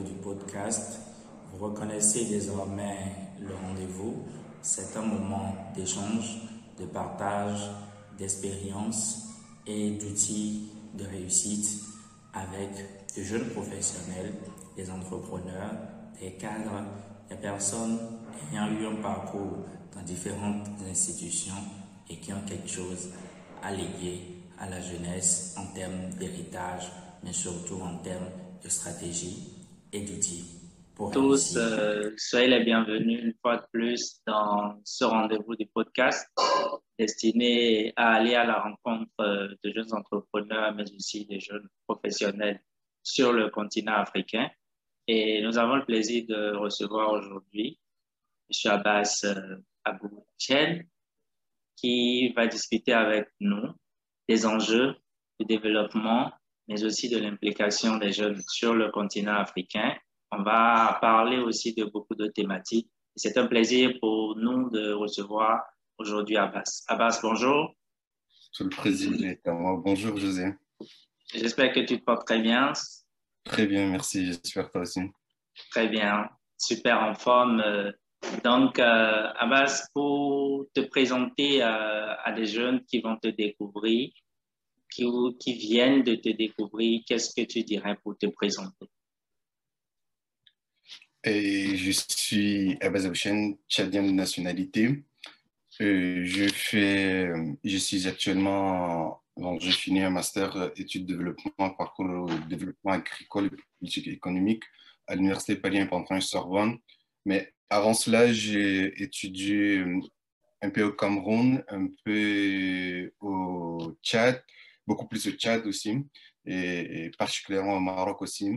du podcast. Vous reconnaissez désormais le rendez-vous. C'est un moment d'échange, de partage, d'expérience et d'outils de réussite avec de jeunes professionnels, des entrepreneurs, des cadres, des personnes ayant eu un parcours dans différentes institutions et qui ont quelque chose à léguer à la jeunesse en termes d'héritage, mais surtout en termes de stratégie et d'outils. Pour Tous, euh, soyez les bienvenus une fois de plus dans ce rendez-vous du podcast destiné à aller à la rencontre euh, de jeunes entrepreneurs, mais aussi des jeunes professionnels sur le continent africain. Et nous avons le plaisir de recevoir aujourd'hui M. Abbas euh, Abou qui va discuter avec nous des enjeux de développement, mais aussi de l'implication des jeunes sur le continent africain. On va parler aussi de beaucoup de thématiques. C'est un plaisir pour nous de recevoir aujourd'hui Abbas. Abbas, bonjour. Monsieur le Président, bonjour José. J'espère que tu te portes très bien. Très bien, merci. J'espère toi aussi. Très bien, super en forme. Donc, euh, Abbas, pour te présenter euh, à des jeunes qui vont te découvrir, qui, viennent de te découvrir, qu'est-ce que tu dirais pour te présenter? Et je suis Abbas Houchen, tchadien de nationalité. Euh, je, fais, je suis actuellement, donc j'ai fini un master études développement, parcours développement agricole et politique économique à l'Université Paris-Panthéon-Sorbonne. Mais avant cela, j'ai étudié euh, un peu au Cameroun, un peu au Tchad, beaucoup plus au Tchad aussi, et, particulièrement au Maroc aussi.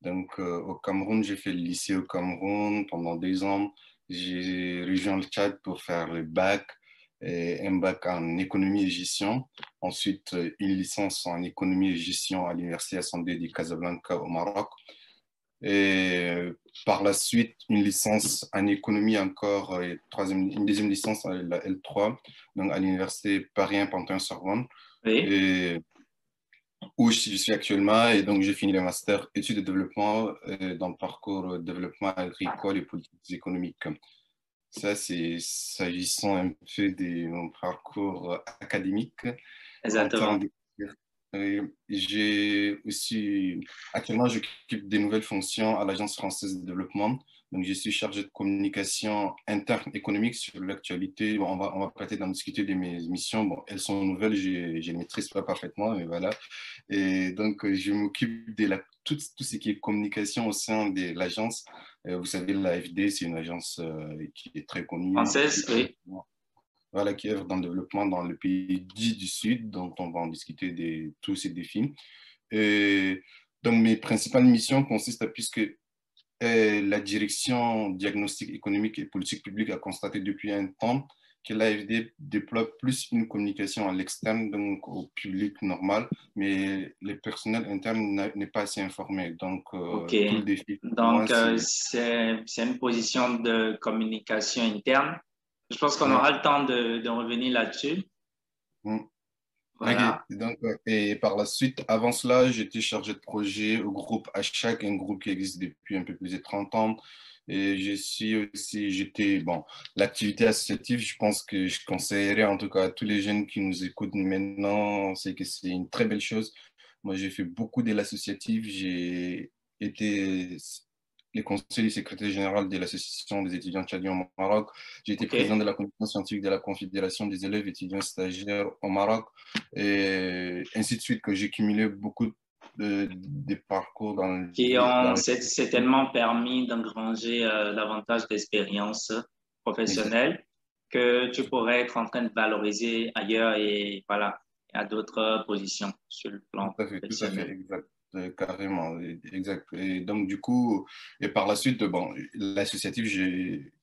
Donc, euh, au Cameroun, j'ai fait le lycée au Cameroun pendant deux ans. J'ai rejoint le Tchad pour faire le bac, et un bac en économie et gestion. Ensuite, une licence en économie et gestion à l'Université Assemblée de Casablanca au Maroc. Et par la suite, une licence en économie encore, et une deuxième licence, la L3, donc à l'université Paris 1 Panthéon-Sorbonne, où je suis actuellement. Et donc, j'ai fini le master études de développement euh, dans le parcours développement agricole et politique économique. Ça, c'est s'agissant un peu de mon parcours académique. Exactement. J'ai aussi, actuellement, j'occupe des nouvelles fonctions à l'Agence française de développement. Donc, je suis chargé de communication interne économique sur l'actualité. on va, on va peut-être en discuter de mes missions. Bon, elles sont nouvelles, je ne les maîtrise pas parfaitement, mais voilà. Et donc, je m'occupe de la, tout, tout, ce qui est communication au sein de l'agence. Euh, vous savez, l'AFD, c'est une agence euh, qui est très connue. Française, oui voilà, qui œuvre dans le développement dans le pays dit du Sud, dont on va en discuter de tous ces défis. Et donc, mes principales missions consistent à, puisque euh, la direction diagnostic économique et politique publique a constaté depuis un temps que l'AFD déploie plus une communication à l'externe, donc au public normal, mais le personnel interne n'est pas assez informé. Donc, euh, tout le défi. Donc, euh, c'est une position de communication interne je pense qu'on aura le temps de, de revenir là-dessus. Mm. Donc, et par la suite, avant cela, j'étais chargé de projet au groupe HAC, un groupe qui existe depuis un peu plus de 30 ans. Et je suis aussi, j'étais, bon, l'activité associative, je pense que je conseillerais en tout cas à tous les jeunes qui nous écoutent maintenant, c'est que c'est une très belle chose. Moi, j'ai fait beaucoup de l'associative, j'ai été les conseillers secrétaire général de l'Association des étudiants tchadiens au Maroc. J'ai été président de la commission scientifique de la Confédération des élèves étudiants stagiaires au Maroc, et ainsi de suite, que j'ai cumulé beaucoup de, parcours dans le... Qui ont certainement permis d'engranger euh, davantage d'expériences professionnelles que tu pourrais être en train de valoriser ailleurs et voilà, à d'autres positions sur le plan tout à fait, Tout à fait, exact. Euh, carrément, exact. Et donc, du coup, et par la suite, bon, l'associatif,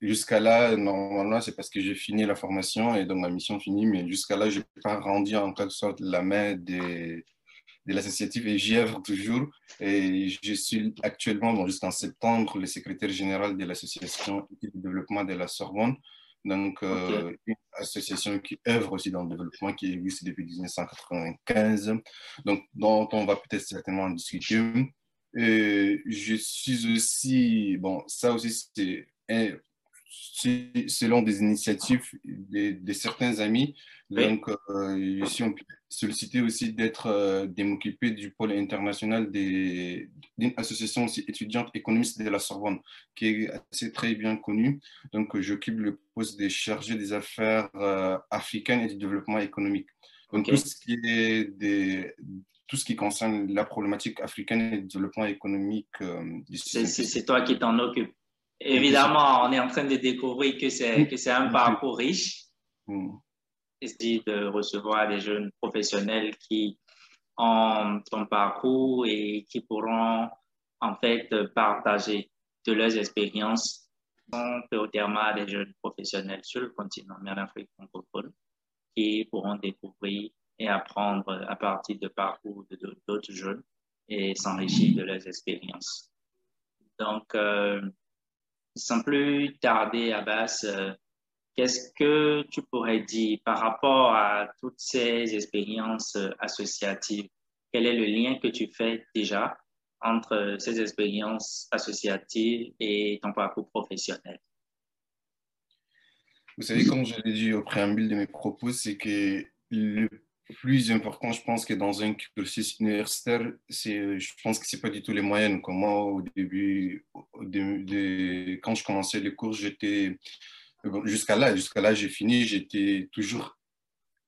jusqu'à là, normalement, c'est parce que j'ai fini la formation et donc ma mission finie, mais jusqu'à là, je n'ai pas rendu en quelque sorte la main des, de l'associatif et j'y œuvre toujours. Et je suis actuellement, bon, jusqu'en septembre, le secrétaire général de l'association de développement de la Sorbonne. Donc une association qui œuvre aussi dans le développement, qui existe depuis 1995, donc dont on va peut-être certainement discuter. je suis aussi, bon, ça aussi c'est selon des initiatives de, certains amis. Donc, euh, je suis sollicité aussi d'être, euh, de m'occuper du pôle international d'une association aussi étudiante économiste de la Sorbonne, qui est assez très bien connue. Donc, j'occupe le poste de chargé des affaires euh, africaines et du développement économique. Donc, tout, ce qui est des, tout ce qui concerne la problématique africaine et du développement économique. c'est toi qui t'en occupes. Évidemment, on est en train de découvrir que c'est un parcours riche. De recevoir des jeunes professionnels qui ont ton parcours et qui pourront en fait partager de leurs expériences au terme des jeunes professionnels sur le continent, mais en Afrique francophone, qui pourront découvrir et apprendre à partir de parcours d'autres jeunes et s'enrichir de leurs expériences. Donc, euh, sans plus tarder, Abbas, euh, qu'est-ce que tu pourrais dire par rapport à toutes ces expériences associatives? Quel est le lien que tu fais déjà entre ces expériences associatives et ton parcours professionnel? Vous savez, comme je l'ai dit au préambule de mes propos, c'est que le plus important, je pense que dans un cursus universitaire, c'est, je pense que c'est pas du tout les moyennes. Moi, au début, quand je commençais les cours, j'étais jusqu'à là, jusqu'à là, j'ai fini, j'étais toujours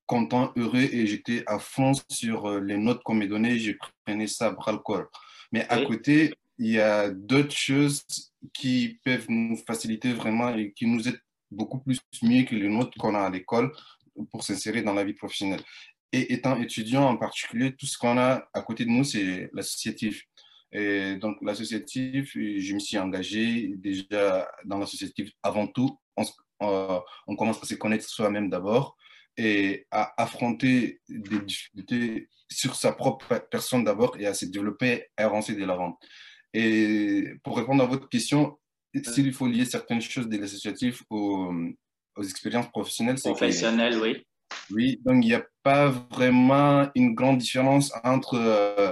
content, heureux et j'étais à fond sur euh, les notes qu'on me donnait. Je prenais ça à bras le corps. Mais à côté, il y a d'autres choses qui peuvent nous faciliter vraiment et qui nous aident beaucoup plus mieux que les notes qu'on a à l'école pour s'insérer dans la vie professionnelle. Et étant étudiant en particulier, tout ce qu'on a à côté de nous, c'est l'associatif. Et donc, l'associatif, je me suis engagé déjà dans l'associatif avant tout. On, euh, on, commence à se connaître soi-même d'abord et à affronter des difficultés sur sa propre personne d'abord et à se développer et avancer de l'avant. Et pour répondre à votre question, s'il faut lier certaines choses de l'associatif aux, aux expériences professionnelles, c'est Professionnelles, oui oui, donc il n'y a pas vraiment une grande différence entre euh,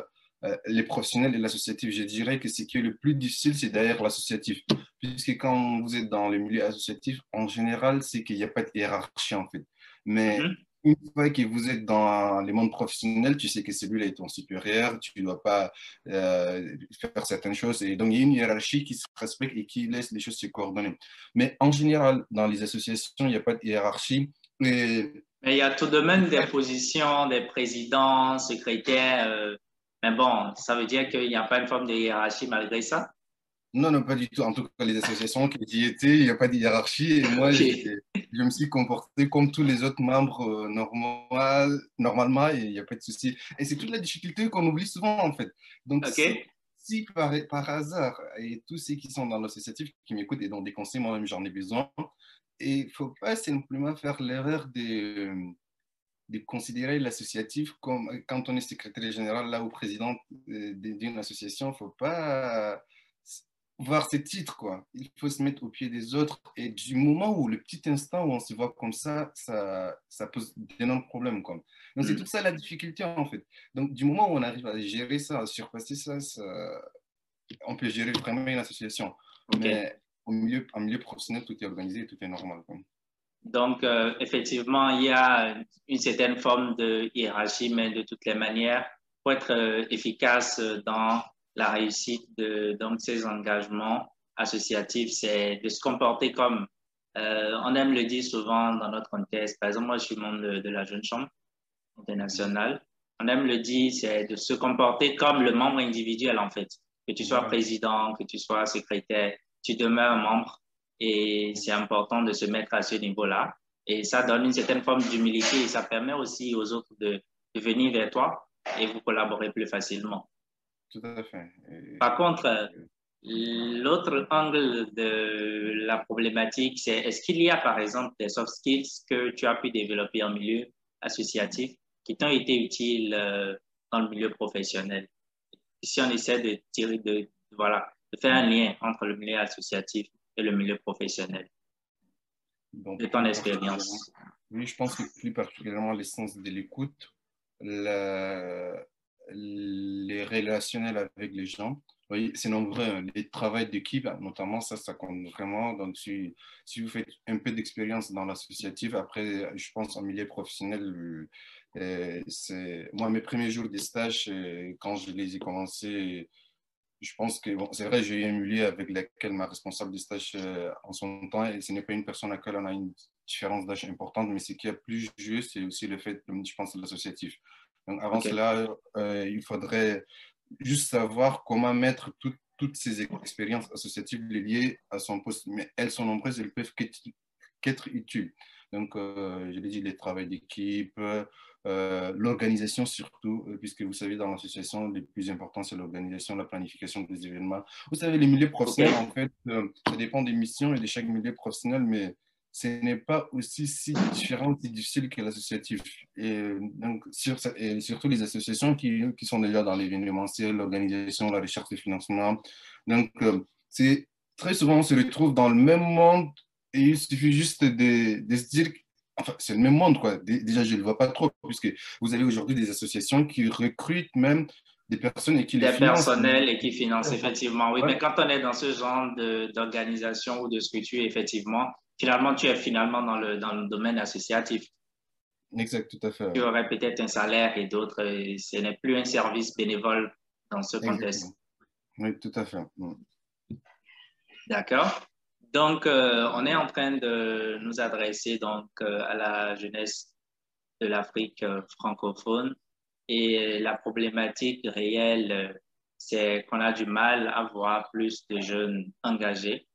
les professionnels et l'associatif. Je dirais que ce qui est le plus difficile, c'est d'ailleurs l'associatif. Puisque quand vous êtes dans le milieu associatif, en général, c'est qu'il n'y a pas de hiérarchie en fait. Mais mhm. une fois que vous êtes dans les mondes professionnels, tu sais que celui-là est ton supérieur, tu ne dois pas euh, faire certaines choses. Et donc, il y a une hiérarchie qui se respecte et qui laisse les choses se coordonner. Mais en général, dans les associations, il n'y a pas de hiérarchie. Et mais il y a tout de même des positions des présidents, secrétaires. Euh, mais bon, ça veut dire qu'il n'y a pas une forme de hiérarchie malgré ça? Non, non, pas du tout. En tout cas, les associations qui y étaient, il n'y a pas de hiérarchie. Et moi, je me suis comporté comme tous les autres membres euh, normal, normalement, et il n'y a pas de souci. Et c'est toute la difficulté qu'on oublie souvent, en fait. Donc, si, par, par, hasard, et tous ceux qui sont dans l'associatif, qui m'écoutent et dont des conseils, moi-même, j'en ai besoin, et il ne faut pas simplement faire l'erreur de, de considérer l'associatif comme quand on est secrétaire général là ou président d'une association, il ne faut pas voir ses titres. Quoi. Il faut se mettre au pied des autres. Et du moment où le petit instant où on se voit comme ça, ça, ça pose d'énormes problèmes. Quoi. Donc c'est mm. toute ça la difficulté en fait. Donc du moment où on arrive à gérer ça, à surpasser ça, on peut gérer vraiment une association. Mais en milieu, en milieu professionnel, tout est organisé, tout est normal. Donc, euh, effectivement, il y a une certaine forme de hiérarchie, mais de toutes les manières, pour être euh, efficace dans la réussite de donc, ces engagements associatifs, c'est de se comporter comme, euh, on aime le dire souvent dans notre contexte. Par exemple, moi, je suis membre de, de la Jeune Chambre internationale. On aime le dire, c'est de se comporter comme le membre individuel, en fait. Que tu sois président, que tu sois secrétaire, tu demeures membre et c'est important de se mettre à ce niveau-là. Et ça donne une certaine forme d'humilité et ça permet aussi aux autres de, de, venir vers toi et vous collaborer plus facilement. Tout à fait. Par contre, l'autre angle de la problématique, c'est est-ce qu'il y a par exemple des soft skills que tu as pu développer en milieu associatif qui t'ont été utiles euh, dans le milieu professionnel? Si on essaie de tirer de, voilà, de faire un lien entre le milieu associatif et le milieu professionnel. Donc, de ton expérience? Oui, je pense que plus particulièrement l'essence de l'écoute, les relationnels avec les gens. Oui, c'est nombreux. Hein. Les travail d'équipe, notamment, ça, ça compte vraiment. Donc, si, si vous faites un peu d'expérience dans l'associatif, après, je pense en milieu professionnel, euh, c'est moi, mes premiers jours de stage, euh, quand je les ai commencés, je pense que bon, c'est vrai, j'ai eu un milieu avec lequel ma responsable de stage euh, en son temps, et ce n'est pas une personne à laquelle on a une différence d'âge importante, mais ce qui est plus juste, c'est aussi le fait, je pense, de l'associatif. Donc, avant cela, il faudrait juste savoir comment mettre toutes ces expériences associatives liées à son poste. Mais elles sont nombreuses, elles peuvent qu'être utiles. Donc, euh, je l'ai dit, les travaux d'équipe, euh, l'organisation surtout, euh, puisque vous savez, dans l'association, le plus important, c'est l'organisation, la planification des événements. Vous savez, les milieux professionnels, en fait, ça dépend des missions et de chaque milieu professionnel, mais ce n'est pas aussi si différent, aussi difficile que l'associatif. Et donc, sur, et surtout les associations qui, qui sont déjà dans l'événementiel, l'organisation, la recherche de financement. Donc, euh, c'est très souvent, on se retrouve dans le même monde et il suffit juste de, de se dire, enfin, c'est le même monde, quoi. Déjà, je ne le vois pas trop, puisque vous avez aujourd'hui des associations qui recrutent même des personnes et qui des les financent. personnels et qui financent, effectivement. Oui, mais quand on est dans ce genre d'organisation ou de structure, effectivement, finalement, tu es finalement dans le, dans le domaine associatif. Exact, tout à fait. Tu aurais peut-être un salaire et d'autres. Ce n'est plus un service bénévole dans ce contexte. Oui, tout à fait. D'accord. Donc, euh, on est en train de nous adresser donc euh, à la jeunesse de l'Afrique euh, francophone et la problématique réelle, c'est qu'on a du mal à voir plus de jeunes engagés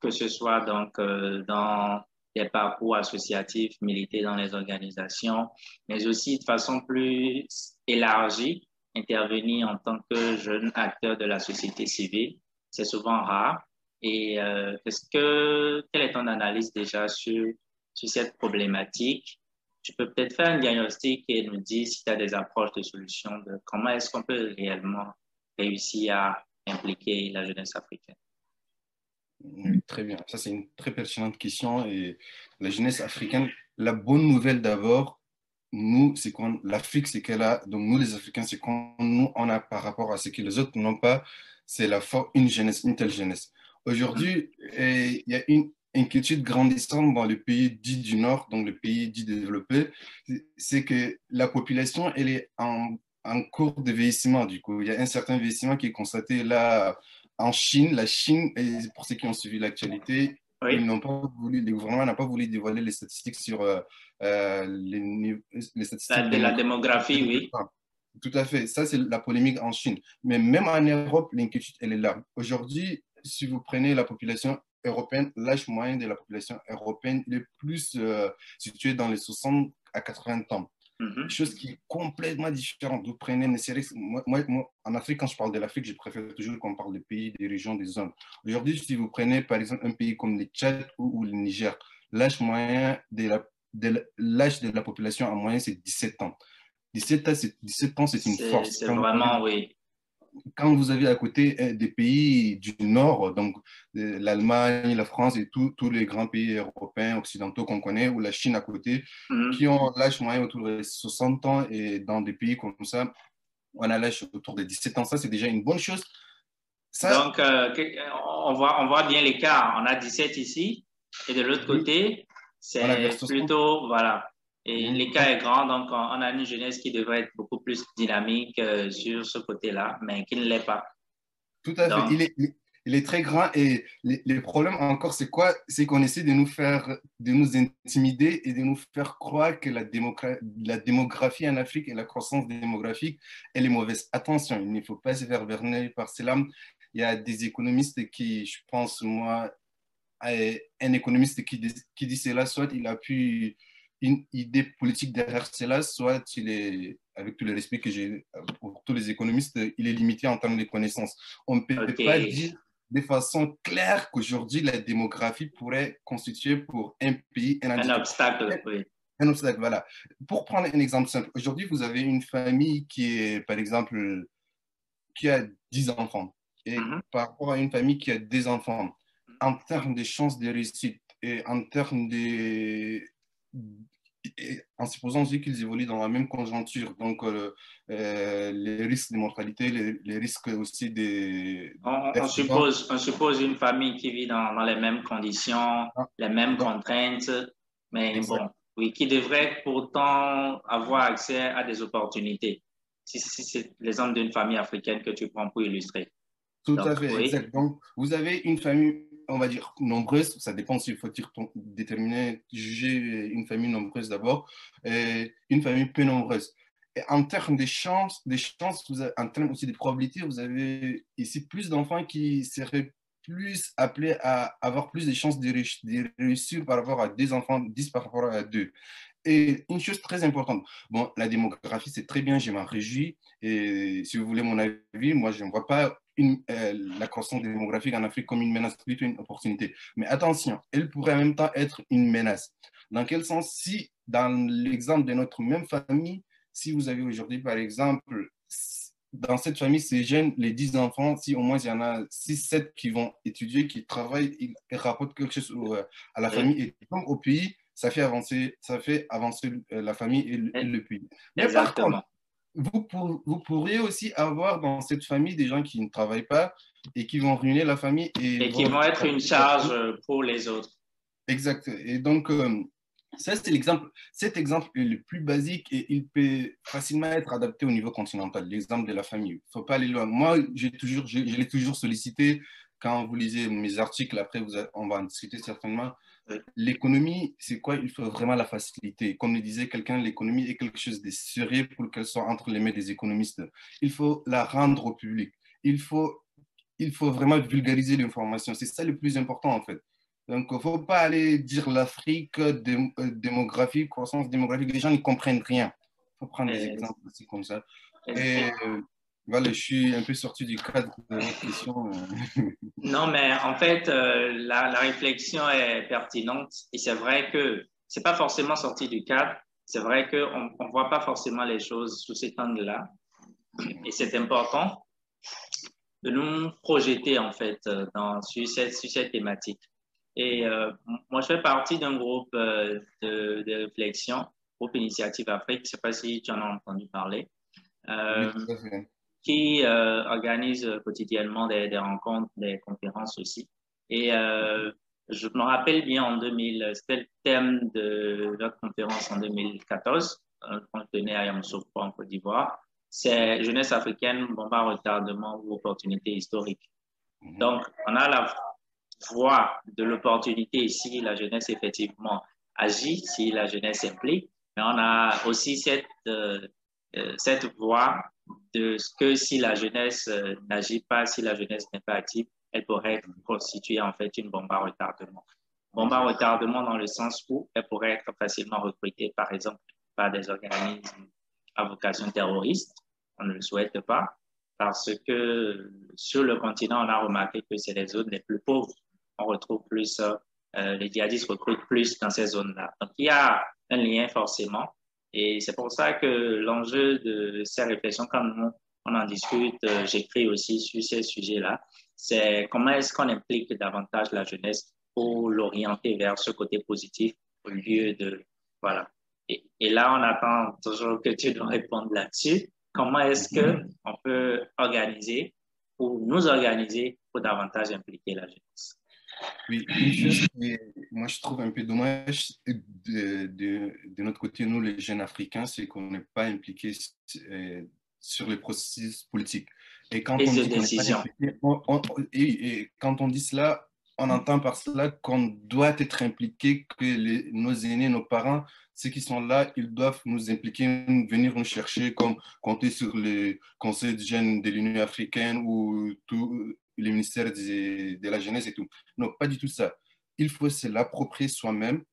que ce soit donc dans des parcours associatifs, militer dans les organisations, mais aussi de façon plus élargie, intervenir en tant que jeune acteur de la société civile. C'est souvent rare. Et euh, est-ce que, quelle est ton analyse déjà sur, sur cette problématique? Tu peux peut-être faire un diagnostic et nous dire si tu as des approches de solutions de comment est-ce qu'on peut réellement réussir à impliquer la jeunesse africaine. Très bien. Ça, c'est une très pertinente question. Et la jeunesse africaine, la bonne nouvelle d'abord, nous, c'est qu'on l'Afrique, c'est qu'elle a, donc nous les Africains, c'est qu'on nous, on a par rapport à ce que les autres n'ont pas, c'est la une jeunesse, une telle jeunesse. Aujourd'hui, il y a une inquiétude grandissante dans le pays dit du Nord, donc le pays dit développé, c'est que la population, elle est en, en cours de vieillissement, du coup. Il y a un certain vieillissement qui est constaté là en Chine, la Chine, et pour ceux qui ont suivi l'actualité, ils n'ont pas voulu, le gouvernement n'a pas voulu dévoiler les statistiques sur euh, euh, les, statistiques de la démographie, oui. Tout à fait. Ça, c'est la polémique en Chine. Mais même en Europe, l'inquiétude, elle est là. Aujourd'hui, si vous prenez la population européenne, l'âge moyen de la population européenne est plus euh, situé dans les 60 à 80 ans. Mm Chose qui est complètement différente. Vous prenez une série. Moi, moi, en Afrique, quand je parle de l'Afrique, je préfère toujours qu'on parle des pays, des régions, des zones. Aujourd'hui, si vous prenez par exemple un pays comme le Tchad ou, le Niger, l'âge moyen de la, de l'âge de la population en moyenne, c'est 17 ans. 17 ans, c'est, 17 ans, c'est une force. C'est vraiment, oui quand vous avez à côté euh, des pays du Nord, donc euh, l'Allemagne, la France et tous les grands pays européens, occidentaux qu'on connaît, ou la Chine à côté, mhm. qui ont l'âge moyen autour de 60 ans, et dans des pays comme ça, on a l'âge autour de 17 ans. Ça, c'est déjà une bonne chose. Donc, euh, on, voit, on voit bien l'écart. On a 17 ici, et de l'autre côté, c'est plutôt, voilà, et l'écart est grand, donc on, a une jeunesse qui devrait être beaucoup plus dynamique euh, sur ce côté-là, mais qui ne l'est pas. Tout à fait. Il est, il est, très grand et les, problèmes encore, c'est quoi? C'est qu'on essaie de nous faire, de nous intimider et de nous faire croire que la, la démographie en Afrique et la croissance démographique, elle est mauvaise. Attention, il ne faut pas se faire berner par cela. Il y a des économistes qui, je pense, moi, un économiste qui, qui dit cela, soit il a pu une idée politique derrière cela, soit il est, avec tout le respect que j'ai pour tous les économistes, il est limité en termes de connaissances. On ne peut pas dire de façon claire qu'aujourd'hui, la démographie pourrait constituer pour un pays un, un obstacle. Oui. Un obstacle, voilà. Pour prendre un exemple simple, aujourd'hui, vous avez une famille qui est, par exemple, qui a 10 enfants. Et mm-hmm. par rapport à une famille qui a des enfants, en termes de chances de réussite, et en termes de, en supposant aussi qu'ils évoluent dans la même conjoncture, donc euh, euh, les risques de mortalité, les, risques aussi des... On, suppose, on suppose une famille qui vit dans, dans les mêmes conditions, ah. les mêmes contraintes, mais bon, oui, qui devrait pourtant avoir accès à des opportunités. Si, c'est l'exemple d'une famille africaine que tu prends pour illustrer. Tout à fait, exact. Donc, vous avez une famille on va dire, nombreuses, ça dépend s'il faut dire, déterminer, juger une famille nombreuse d'abord, une famille peu nombreuse. Et en termes des chances, des chances en termes aussi des probabilités, vous avez ici plus d'enfants qui seraient plus appelés à avoir plus de chances de, réussir par rapport à deux enfants, 10 par rapport à deux. Et une chose très importante, bon, la démographie, c'est très bien, je m'en réjouis. Et si vous voulez mon avis, moi, je ne vois pas euh, la croissance démographique en Afrique comme une menace, plutôt une opportunité. Mais attention, elle pourrait en même temps être une menace. Dans quel sens? Si, dans l'exemple de notre même famille, si vous avez aujourd'hui, par exemple, dans cette famille, ces jeunes, les 10 enfants, si au moins il y en a 6, 7 qui vont étudier, qui travaillent, ils, rapportent quelque chose à la famille. Et donc, au pays, ça fait avancer, ça fait avancer euh, la famille et le, pays. Mais par contre, vous, vous, pourriez aussi avoir dans cette famille des gens qui ne travaillent pas et qui vont ruiner la famille. Et, et qui vont être une charge pour les autres. Exact. Et donc, euh, ça, c'est l'exemple. Cet exemple est le plus basique et il peut facilement être adapté au niveau continental, l'exemple de la famille. Il ne faut pas aller loin. Moi, j'ai toujours, je, je l'ai toujours sollicité quand vous lisez mes articles. Après, vous, on va en discuter certainement. L'économie, c'est quoi Il faut vraiment la faciliter. Comme le disait quelqu'un, l'économie est quelque chose de sérieux pour qu'elle soit entre les mains des économistes. Il faut la rendre au public. Il faut, il faut vraiment vulgariser l'information. C'est ça le plus important en fait. Donc, il ne faut pas aller dire l'Afrique, euh, démographie, croissance démographique. Les gens ne comprennent rien. Il faut prendre des exemples aussi comme ça. Et euh, voilà, je suis un peu sorti du cadre de la question. Euh. non, mais en fait, euh, la, réflexion est pertinente et c'est vrai que c'est pas forcément sorti du cadre. C'est vrai qu'on ne voit pas forcément les choses sous cet angle-là. Et c'est important de nous projeter en fait dans, sur, cette, sur cette thématique. Et euh, moi, je fais partie d'un groupe de, de, réflexion, groupe Initiative Afrique. Je ne sais pas si tu en as entendu parler. Euh, qui euh, organise quotidiennement des, des, rencontres, des conférences aussi. Et euh, je me rappelle bien en 2000, c'était le thème de notre conférence en 2014, euh, quand je tenais à Yamoussoukro en Côte d'Ivoire. C'est jeunesse africaine, bomba retardement ou opportunité historique. Mhm. Donc, on a la voie de l'opportunité ici, la jeunesse effectivement agit, si la jeunesse implique, mais on a aussi cette, euh, euh cette voie de ce que si la jeunesse euh, n'agit pas, si la jeunesse n'est pas active, elle pourrait constituer en fait une bombe à retardement. Bombe à retardement dans le sens où elle pourrait être facilement recrutée, par exemple, par des organismes à vocation terroriste. On ne le souhaite pas parce que sur le continent, on a remarqué que c'est les zones les plus pauvres. On retrouve plus, euh, les djihadistes recrutent plus dans ces zones-là. Donc, il y a un lien forcément et c'est pour ça que l'enjeu de ces réflexions, quand nous, on en discute, euh, j'écris aussi sur ces sujets-là, c'est comment est-ce qu'on implique davantage la jeunesse pour l'orienter vers ce côté positif au lieu de... Voilà. Et, et là, on attend toujours que tu nous répondes là-dessus. Comment est-ce qu'on peut organiser ou nous organiser pour davantage impliquer la jeunesse? Oui, une chose que moi je trouve un peu dommage de, de, de notre côté, nous les jeunes africains, c'est qu'on n'est pas impliqués euh, sur les processus politiques. Et quand, on dit, et, quand on dit cela, on entend par cela qu'on doit être impliqué, que les, nos aînés, nos parents, ceux qui sont là, ils doivent nous impliquer, venir nous chercher, comme compter sur les conseils de jeunes de l'Union africaine ou tout, le ministère de, la jeunesse et tout. Non, pas du tout ça. Il faut se l'approprier soi-même.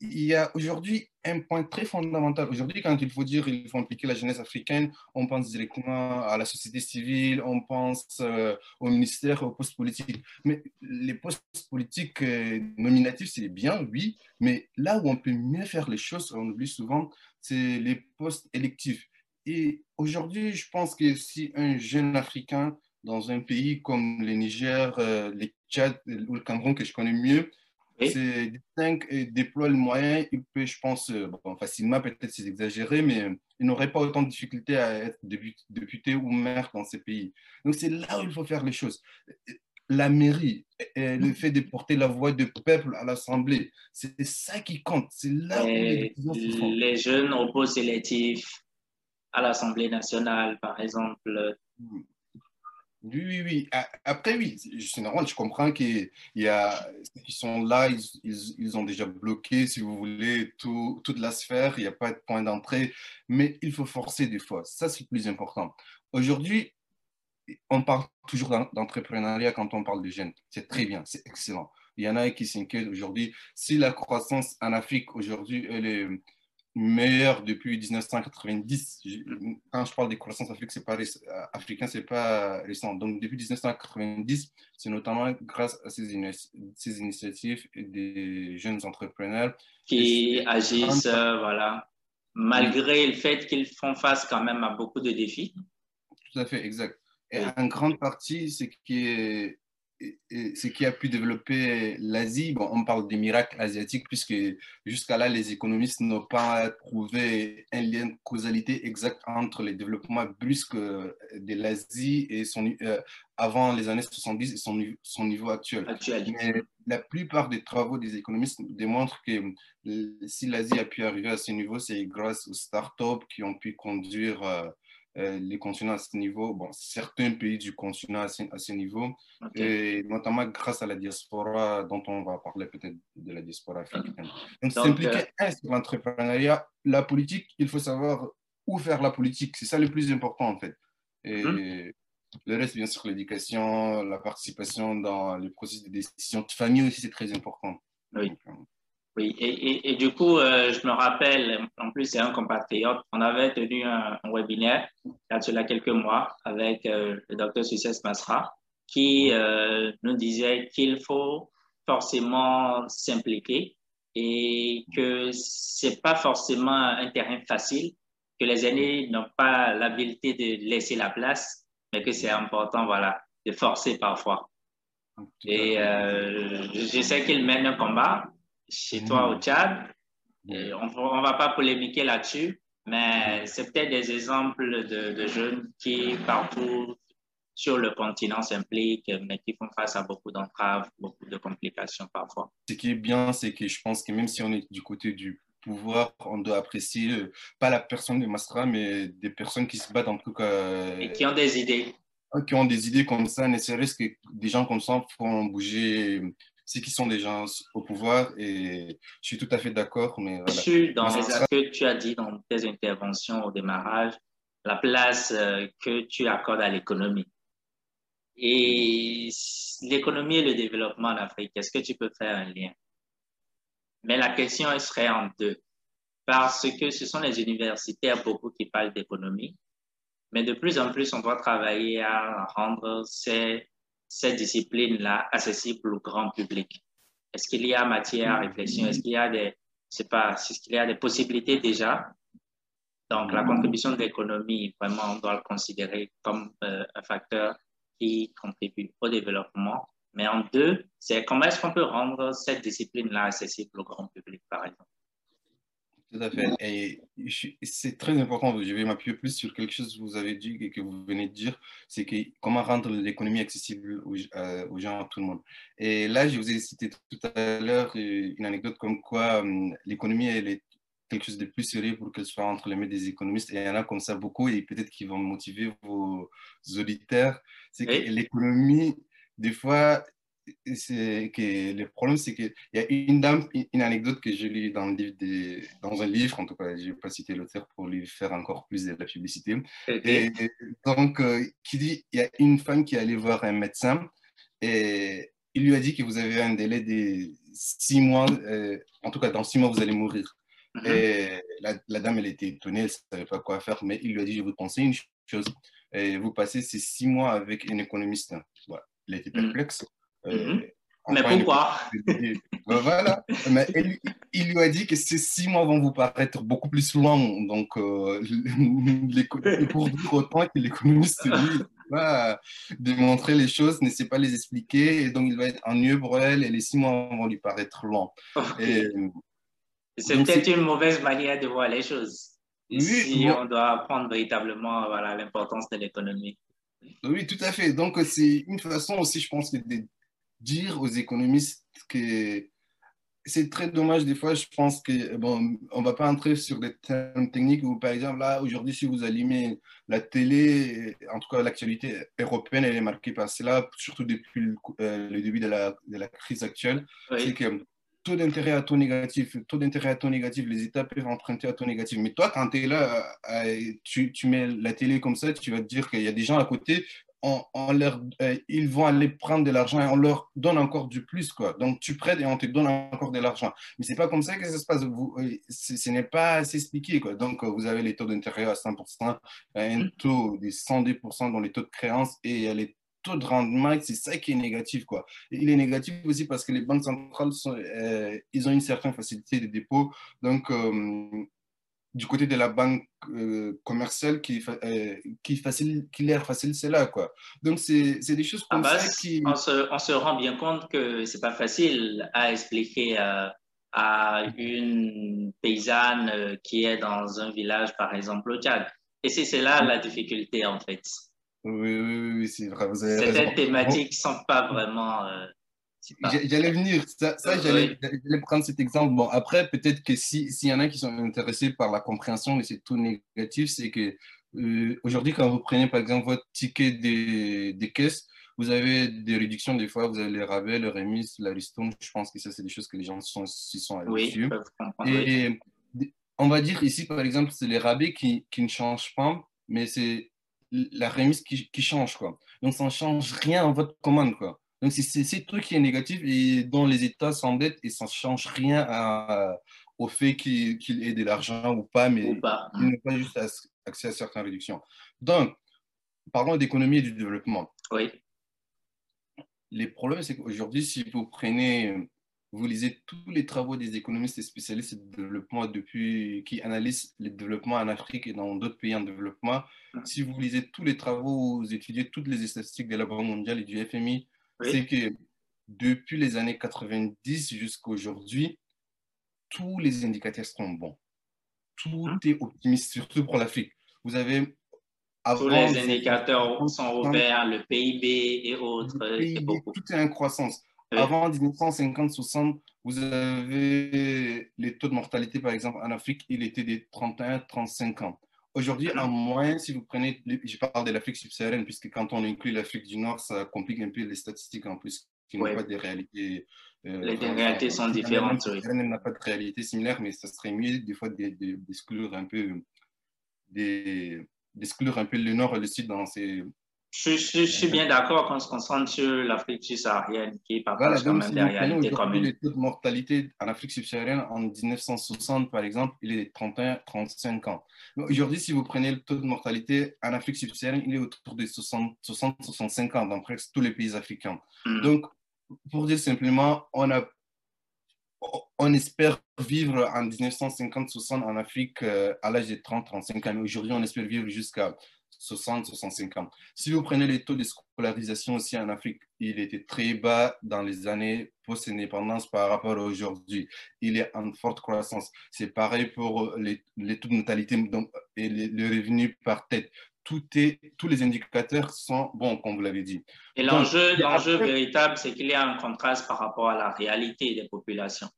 Il y a aujourd'hui un point très fondamental. Aujourd'hui, quand il faut dire qu'il faut impliquer la jeunesse africaine, on pense directement à la société civile, on pense euh, au ministère, aux postes politiques. Mais les postes politiques euh, nominatifs, c'est bien, oui, mais là où on peut mieux faire les choses, on oublie souvent, c'est les postes électifs. Et aujourd'hui, je pense que si un jeune Africain dans un pays comme le Niger, euh, le Tchad ou le Cameroun que je connais mieux, C'est distinct et déploie le moyen. Il peut, je pense, euh, bon, facilement, peut-être c'est exagéré, mais il n'aurait pas autant de difficultés à être député ou maire dans ces pays. Donc c'est là où il faut faire les choses. La mairie, le fait de porter la voix du peuple à l'Assemblée, c'est ça qui compte. C'est là où les, les jeunes opposent électifs à l'Assemblée nationale, par exemple. Oui, oui, oui. Après, oui, c'est normal, je comprends qu'ils sont là, ils, ils, ont déjà bloqué, si vous voulez, tout, toute la sphère, il n'y a pas de point d'entrée, mais il faut forcer des fois. Ça, c'est le plus important. Aujourd'hui, on parle toujours d'entrepreneuriat quand on parle de jeunes. C'est très bien, c'est excellent. Il y en a qui s'inquiètent aujourd'hui. Si la croissance en Afrique aujourd'hui, elle est meilleur depuis 1990. Quand je parle des croissances africaines, c'est pas africain, c'est pas récent. Donc depuis 1990, c'est notamment grâce à ces, ces, initiatives des jeunes entrepreneurs qui agissent, euh, voilà, malgré le fait qu'ils font face quand même à beaucoup de défis. Tout à fait, exact. Et en grande partie, ce qui est ce qui a pu développer l'Asie, bon, on parle des miracles asiatiques, puisque jusqu'à là, les économistes n'ont pas trouvé un lien de causalité exact entre les développements brusques de l'Asie et son, euh, avant les années 70 et son, son niveau actuel. Mais la plupart des travaux des économistes démontrent que si l'Asie a pu arriver à ce niveau, c'est grâce aux startups qui ont pu conduire euh, euh, les continents à ce niveau, bon, certains pays du continent à ce, niveau, et notamment grâce à la diaspora dont on va parler peut-être de la diaspora africaine. Donc, s'impliquer euh... sur l'entrepreneuriat, la politique, il faut savoir où faire la politique, c'est ça le plus important en fait. Et mhm. le reste, bien sûr, l'éducation, la participation dans les processus de décision de famille aussi, c'est très important. Oui. Euh, oui, et, et, du coup, euh, je me rappelle, en plus, c'est un compatriote, on avait tenu un, webinaire il y a cela quelques mois avec euh, le docteur Success Masra qui euh, nous disait qu'il faut forcément s'impliquer et que c'est pas forcément un terrain facile, que les aînés n'ont pas l'habileté de laisser la place, mais que c'est important, voilà, de forcer parfois. Et je sais qu'il mène un combat, chez toi au Tchad. on ne va pas polémiquer là-dessus, mais c'est peut-être des exemples de, jeunes qui, partout sur le continent, s'impliquent, mais qui font face à beaucoup d'entraves, beaucoup de complications parfois. Ce qui est bien, c'est que je pense que même si on est du côté du pouvoir, on doit apprécier euh, pas la personne de Mastra, mais des personnes qui se battent en tout cas. Euh, Et qui ont des idées. Qui ont des idées comme ça, ne serait-ce que des gens comme ça font bouger c'est qui sont des gens au pouvoir et je suis tout à fait d'accord. Mais voilà. Dans les que tu as dit dans tes interventions au démarrage, la place euh, que tu accordes à l'économie. Et l'économie et le développement en Afrique, est-ce que tu peux faire un lien? Mais la question elle serait en deux. Parce que ce sont les universitaires beaucoup qui parlent d'économie, mais de plus en plus, on doit travailler à rendre ces cette discipline-là accessible au grand public? Est-ce qu'il y a matière à réflexion? Est-ce qu'il y a des, c'est pas, est-ce qu'il y a des possibilités déjà? Donc, la contribution de l'économie, vraiment, on doit le considérer comme euh, un facteur qui contribue au développement. Mais en deux, c'est comment est-ce qu'on peut rendre cette discipline-là accessible au grand public, par exemple? Tout à fait. Et c'est très important. Je vais m'appuyer plus sur quelque chose que vous avez dit et que vous venez de dire, c'est que comment rendre l'économie accessible aux, euh, aux, gens, à tout le monde. Et là, je vous ai cité tout à l'heure euh, une anecdote comme quoi hum, l'économie, elle est quelque chose de plus sérieux pour qu'elle soit entre les mains des économistes. Et il y en a comme ça beaucoup et peut-être qui vont motiver vos auditeurs. C'est que l'économie, des fois, que le problème, c'est qu'il y a une dame, une anecdote que j'ai lue dans, dans un livre, en tout cas, je ne vais pas citer l'auteur pour lui faire encore plus de la publicité. Et, donc, euh, qui dit il y a une femme qui est allée voir un médecin et il lui a dit que vous avez un délai de six mois, euh, en tout cas, dans six mois, vous allez mourir. Mm-hmm. Et la, dame, elle était étonnée, elle ne savait pas quoi faire, mais il lui a dit je vous conseille une chose, et vous passez ces six mois avec un économiste. Voilà. Il était mm. perplexe. Euh, mhm. Mais pourquoi ben voilà. Mais il, lui a dit que ces six mois vont vous paraître beaucoup plus longs. Donc, euh, pour dire autant que l'économiste, lui, pas démontrer les choses, ne sait pas les expliquer, et donc il va être ennuyeux pour elle, et les six mois vont lui paraître longs. C'est peut-être une mauvaise manière de voir les choses. Ici, on doit apprendre véritablement voilà, l'importance de l'économie. Oui, tout à fait. Donc, c'est une façon aussi, je pense, de dire aux économistes que c'est très dommage des fois, je pense que, bon, on va pas entrer sur des termes techniques où, par exemple, là, aujourd'hui, si vous allumez la télé, en tout cas, l'actualité européenne, elle est marquée par cela, surtout depuis le, euh, début de la, de la, crise actuelle. C'est que taux d'intérêt à taux négatif, taux d'intérêt à taux négatif, les États peuvent emprunter à taux négatif. Mais toi, quand tu es là, euh, tu, tu, mets la télé comme ça, tu vas te dire qu'il y a des gens à côté, on, leur, euh, ils vont aller prendre de l'argent et on leur donne encore du plus. Quoi. Donc, tu prêtes et on te donne encore de l'argent. Mais ce n'est pas comme ça que ça se passe. Vous, euh, ce n'est pas assez expliqué. Quoi. Donc, vous avez les taux d'intérêt à 100%, un taux de 110% dans les taux de créance et les taux de rendement, c'est ça qui est négatif. Quoi. il est négatif aussi parce que les banques centrales, sont, euh, ils ont une certaine facilité de dépôt. Donc, du côté de la banque euh, commerciale qui, euh, qui, facile, qui l'air facile, c'est là. Quoi. Donc, c'est des choses comme ça qui... On se, on se, rend bien compte que c'est pas facile à expliquer euh, à une paysanne qui est dans un village, par exemple, au Tchad. Et c'est là la difficulté, en fait. Oui, oui, oui, c'est vrai. Certaines thématiques ne sont pas vraiment J'allais venir, ça, j'allais prendre cet exemple. Bon, après, peut-être que s'il y en a qui sont intéressés par la compréhension de ces taux négatifs, c'est que euh, aujourd'hui, quand vous prenez par exemple votre ticket des, des, caisses, vous avez des réductions, des fois, vous avez les rabais, le remise, la ristourne. Je pense que ça, c'est des choses que les gens s'y sont, habitués. Oui, et, on va dire ici, par exemple, c'est les rabais qui, qui ne changent pas, mais c'est la remise qui, qui change. Quoi. Donc, ça ne change rien en votre commande. Quoi. Donc, c'est ce truc qui est négatif et dont les États s'endettent et ça ne change rien au fait qu'il ait de l'argent ou pas, mais il n'a pas juste accès à certaines réductions. Donc, parlons d'économie et du développement. Oui. Les problèmes, c'est qu'aujourd'hui, si vous prenez, vous lisez tous les travaux des économistes et spécialistes de développement depuis, qui analysent le développement en Afrique et dans d'autres pays en développement, hum. si vous lisez tous les travaux, vous étudiez toutes les statistiques de la Banque mondiale et du FMI, c'est que depuis les années 90 jusqu'à aujourd'hui, tous les indicateurs sont bons. Tout hein? est optimiste, surtout pour l'Afrique. Vous avez. Tous les indicateurs sont ouverts, le PIB et autres. tout est en croissance. Avant 1950-60, vous avez les taux de mortalité, par exemple, en Afrique, il était de 31-35 ans. Aujourd'hui, en moyenne, si vous prenez, je parle de l'Afrique subsaharienne, puisque quand on inclut l'Afrique du Nord, ça complique un peu les statistiques en plus, qui n'ont pas des réalités. Euh, les réalités sont différentes. Oui. n'a pas de réalité similaire, mais ça serait mieux des fois d'exclure un peu, d'exclure un peu le Nord et le Sud dans ces, je, suis bien d'accord quand on se concentre sur l'Afrique subsaharienne, qui partage voilà, quand même des réalités communes. Le taux de mortalité en Afrique subsaharienne en 1960, par exemple, il est de 31-35 ans. Aujourd'hui, si vous prenez le taux de mortalité en Afrique subsaharienne, il est autour de 60-65 ans dans presque tous les pays africains. Hmm. Donc, pour dire simplement, on, a, on espère vivre en 1950-60 en Afrique euh, à l'âge de 30-35 ans. Aujourd'hui, on espère vivre jusqu'à 60, 65 ans. Si vous prenez les taux de scolarisation aussi en Afrique, il était très bas dans les années post-indépendance par rapport à aujourd'hui. Il est en forte croissance. C'est pareil pour les, taux de natalité donc, et les, le revenu par tête. Tout est, tous les indicateurs sont bons, comme vous l'avez dit. Et l'enjeu véritable, c'est qu'il y a un contraste par rapport à la réalité des populations.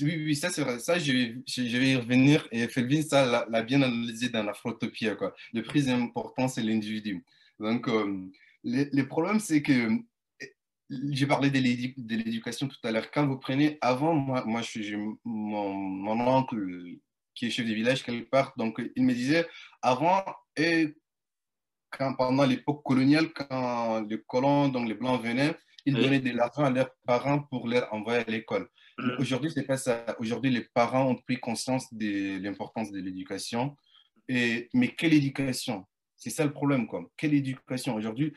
Oui, oui, ça c'est vrai. Ça, je, vais y revenir. Et Felvin, ça l'a bien analysé dans la Frotopia. Quoi. Le plus important, c'est l'individu. Donc, euh, le, problème, c'est que j'ai parlé de l'éducation tout à l'heure. Quand vous prenez, avant, moi, moi j'ai mon, mon, oncle qui est chef de village quelque part, donc il me disait, avant, et quand, pendant l'époque coloniale, quand les colons, donc les blancs venaient, ils donnaient de l'argent à leurs parents pour les envoyer à l'école. Mm. Aujourd'hui, c'est pas ça. Aujourd'hui, les parents ont pris conscience de l'importance de l'éducation. Et, mais quelle éducation? C'est ça le problème. Quoi. Quelle éducation? Aujourd'hui,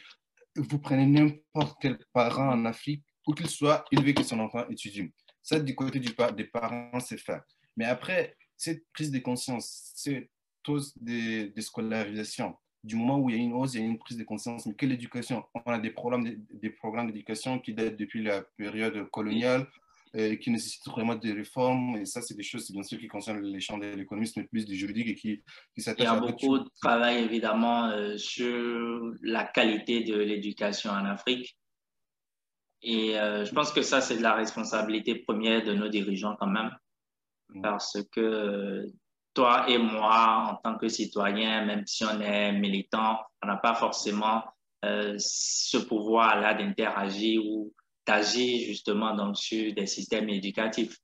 vous prenez n'importe quel parent en Afrique, où qu'il soit, veut que son enfant étudie. Ça, du côté des parents, c'est faire. Mais après, cette prise de conscience, cette dose de, de scolarisation, du moment où il y a une hausse, il y a une prise de conscience. Mais quelle éducation? On a des programmes, des programmes d'éducation qui datent depuis la période coloniale, qui nécessitent vraiment des réformes. Et ça, c'est des choses, bien sûr, qui concernent les champs de l'économisme, mais plus du juridique et qui, qui s'attachent à... Il y a beaucoup de travail, évidemment, euh, sur la qualité de l'éducation en Afrique. Et euh, je pense que ça, c'est de la responsabilité première de nos dirigeants quand même. Mm. Parce que euh, toi et moi, en tant que citoyens, même si on est militant, on n'a pas forcément ce pouvoir-là d'interagir ou d'agir justement donc, sur des systèmes éducatifs.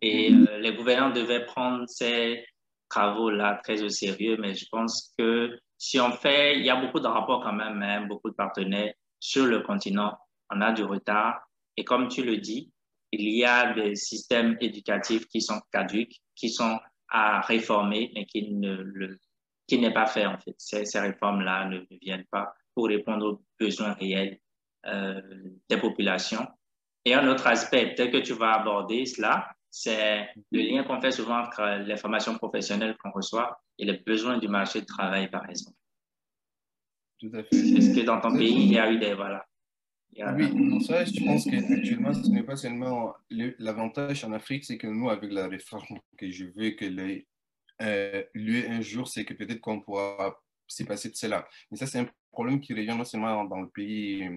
Et mm-hmm. euh, les gouvernants devaient prendre ces travaux-là très au sérieux, mais je pense que si on fait, il y a beaucoup de rapports quand même, hein, beaucoup de partenaires sur le continent, on a du retard. Et comme tu le dis, il y a des systèmes éducatifs qui sont caduques, qui sont à réformer, mais qui ne le, qui n'est pas fait en fait. Ces, ces réformes-là ne viennent pas pour répondre aux besoins réels des populations. Et un autre aspect, peut-être que tu vas aborder cela, c'est le lien qu'on fait souvent entre les formations professionnelles qu'on reçoit et les besoins du marché du travail, par exemple. Tout à fait. Est-ce que dans ton pays, il y a eu des... Voilà. Oui, ça, je pense qu'actuellement, ce n'est pas seulement l'avantage en Afrique, c'est que nous, avec la réforme que je veux que ait euh, lieu un jour, c'est que peut-être qu'on pourra s'y passer de cela. Mais ça, c'est un problème qui revient non seulement dans le pays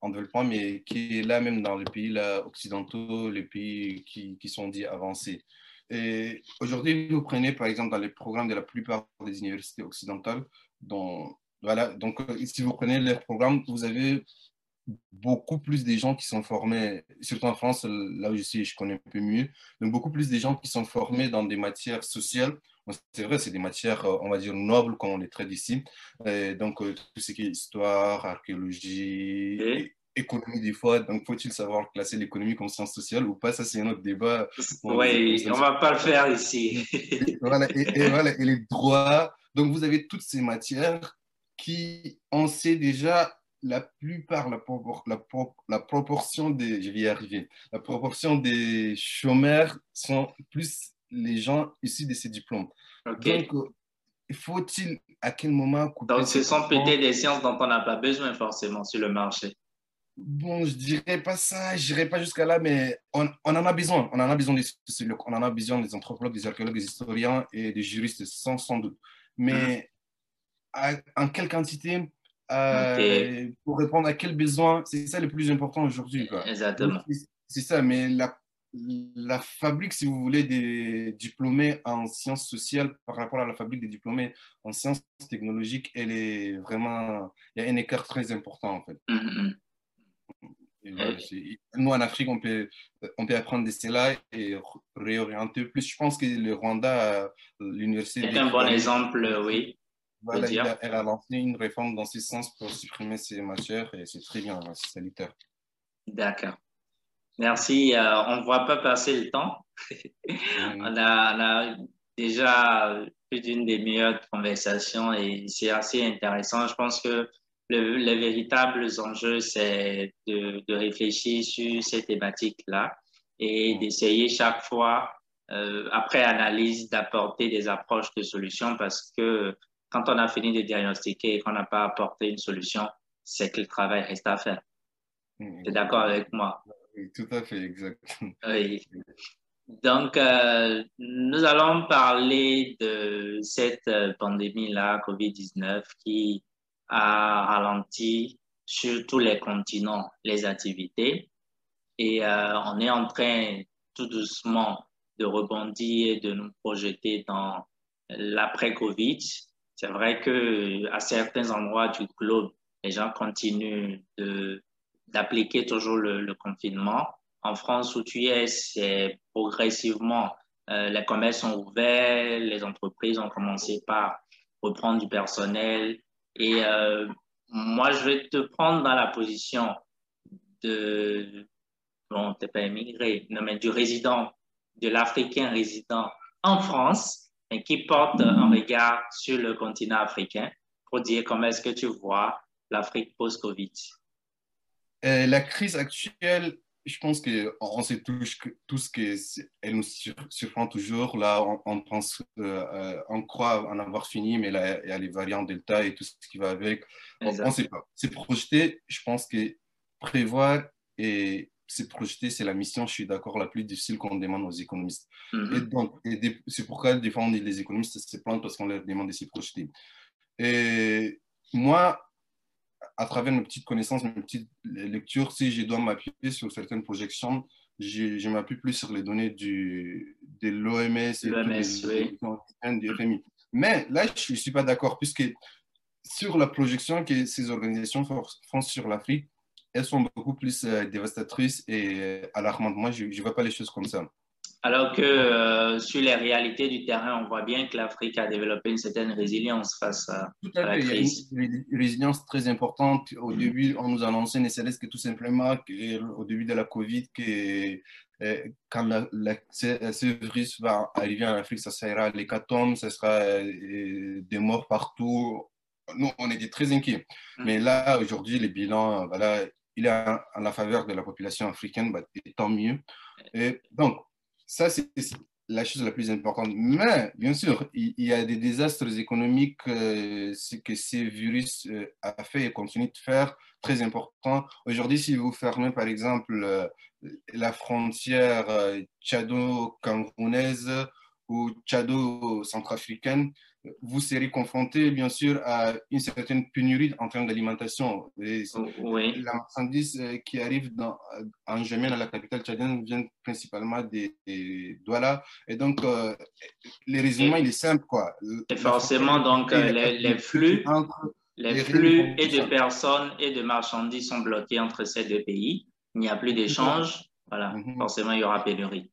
en développement, mais qui est là même dans les pays occidentaux, les pays qui, qui sont dits avancés. Et aujourd'hui, vous prenez par exemple dans les programmes de la plupart des universités occidentales, dont, voilà, donc si vous prenez les programmes, vous avez beaucoup plus des gens qui sont formés, surtout en France, là où je suis, je connais un peu mieux, donc beaucoup plus des gens qui sont formés dans des matières sociales. C'est vrai, c'est des matières, euh, on va dire, nobles, comme on les traite ici. donc, euh, tout ce qui est histoire, archéologie, économie des fois. Donc, faut-il savoir classer l'économie comme science sociale ou pas? Ça, c'est un autre débat. oui, on ne va pas le faire ici. voilà, et, voilà, et les droits. Donc, vous avez toutes ces matières qui, on sait déjà, la plupart, la, la, la, proportion des, je vais y arriver, la proportion des chômeurs sont plus les gens issus de ces diplômes. Donc, euh, faut-il à quel moment couper Donc, ce sont peut-être des sciences dont on n'a pas besoin forcément sur le marché. Bon, je dirais pas ça, je dirais pas jusqu'à là, mais on, on, en a besoin. On en a besoin des on en a besoin des anthropologues, des archéologues, des historiens et des juristes, sans, sans doute. Mais en quelle quantité euh, pour répondre à quel besoin, c'est ça le plus important aujourd'hui. Exactement. C'est ça, mais la, la fabrique, si vous voulez, des diplômés en sciences sociales par rapport à la fabrique des diplômés en sciences technologiques, elle est vraiment. Il y a un écart très important, en fait. Mm-hmm. Nous, en Afrique, on peut, on peut apprendre de cela et réorienter plus. Je pense que le Rwanda, l'université. C'est un bon exemple, oui. elle a lancé une réforme dans ce sens pour supprimer ces matières et c'est très bien, c'est salutaire. D'accord. Merci. Euh, on ne voit pas passer le temps. on, a, on, a, déjà plus d'une demi-heure de conversation et c'est assez intéressant. Je pense que le, les véritables enjeux, c'est de, de, réfléchir sur ces thématiques-là et d'essayer chaque fois, euh, après analyse, d'apporter des approches de solutions parce que quand on a fini de diagnostiquer et qu'on n'a pas apporté une solution, c'est que le travail reste à faire. Mm. Tu es d'accord avec moi? Oui, tout à fait, exact. Donc, euh, nous allons parler de cette euh, pandémie-là, COVID-19, qui a ralenti sur tous les continents les activités. Et euh, on est en train tout doucement de rebondir et de nous projeter dans l'après-Covid. C'est vrai que à certains endroits du globe, les gens continuent de d'appliquer toujours le, confinement. En France où tu es, c'est progressivement euh, les commerces sont ouverts, les entreprises ont commencé par reprendre du personnel, et euh, moi, je vais te prendre dans la position de, bon, t'es pas émigré, non, mais du résident, de l'Africain résident en France, et qui porte un regard sur le continent africain pour dire comment est-ce que tu vois l'Afrique post-Covid. Euh, la crise actuelle je pense qu'on sait tous, tous qu'elle nous surprend toujours. Là, on, pense, euh, on croit en avoir fini, mais là, il y a les variantes Delta et tout ce qui va avec. On ne sait pas. C'est projeté, je pense que prévoir et c'est projeter, c'est la mission, je suis d'accord, la plus difficile qu'on demande aux économistes. Mm-hmm. Et donc, c'est pourquoi des fois, on dit les économistes se plantent parce qu'on leur demande de s'y projeter. Et moi, à travers mes petites connaissances, mes petites lectures, si je dois m'appuyer sur certaines projections, je, m'appuie plus sur les données du, de l'OMS et du FMI. Mais là, je ne suis pas d'accord, puisque sur la projection que ces organisations font sur l'Afrique, elles sont beaucoup plus euh, dévastatrices et alarmantes. Moi, je ne vois pas les choses comme ça. Alors que euh, sur les réalités du terrain, on voit bien que l'Afrique a développé une certaine résilience face à, tout à, la crise. Il y a une, résilience très importante. Au début, on nous annonçait, ne serait-ce que tout simplement au début de la COVID, que euh, quand ce virus va arriver en Afrique, ça sera l'hécatombe, ce sera euh, des morts partout. Nous, on était très inquiets. Mm. Mais là, aujourd'hui, les bilans, voilà, il est en, la faveur de la population africaine, bah, et tant mieux. Et donc, ça, c'est la chose la plus importante. Mais, bien sûr, il, y a des désastres économiques euh, que ces virus euh, a fait et continue de faire, très importants. Aujourd'hui, si vous fermez, par exemple, euh, la frontière tchado-camerounaise ou tchado-centrafricaine, vous serez confronté, bien sûr, à une certaine pénurie en termes d'alimentation. La marchandise euh, qui arrive dans, en Jemen, à la capitale tchadienne, vient principalement des, Douala. Et donc, euh, les raisonnements, il est simple, quoi. Et forcément, donc, euh, les, flux, les flux et de personnes et de marchandises sont bloqués entre ces deux pays. Il n'y a plus d'échange. Voilà, mhm. forcément, il y aura pénurie.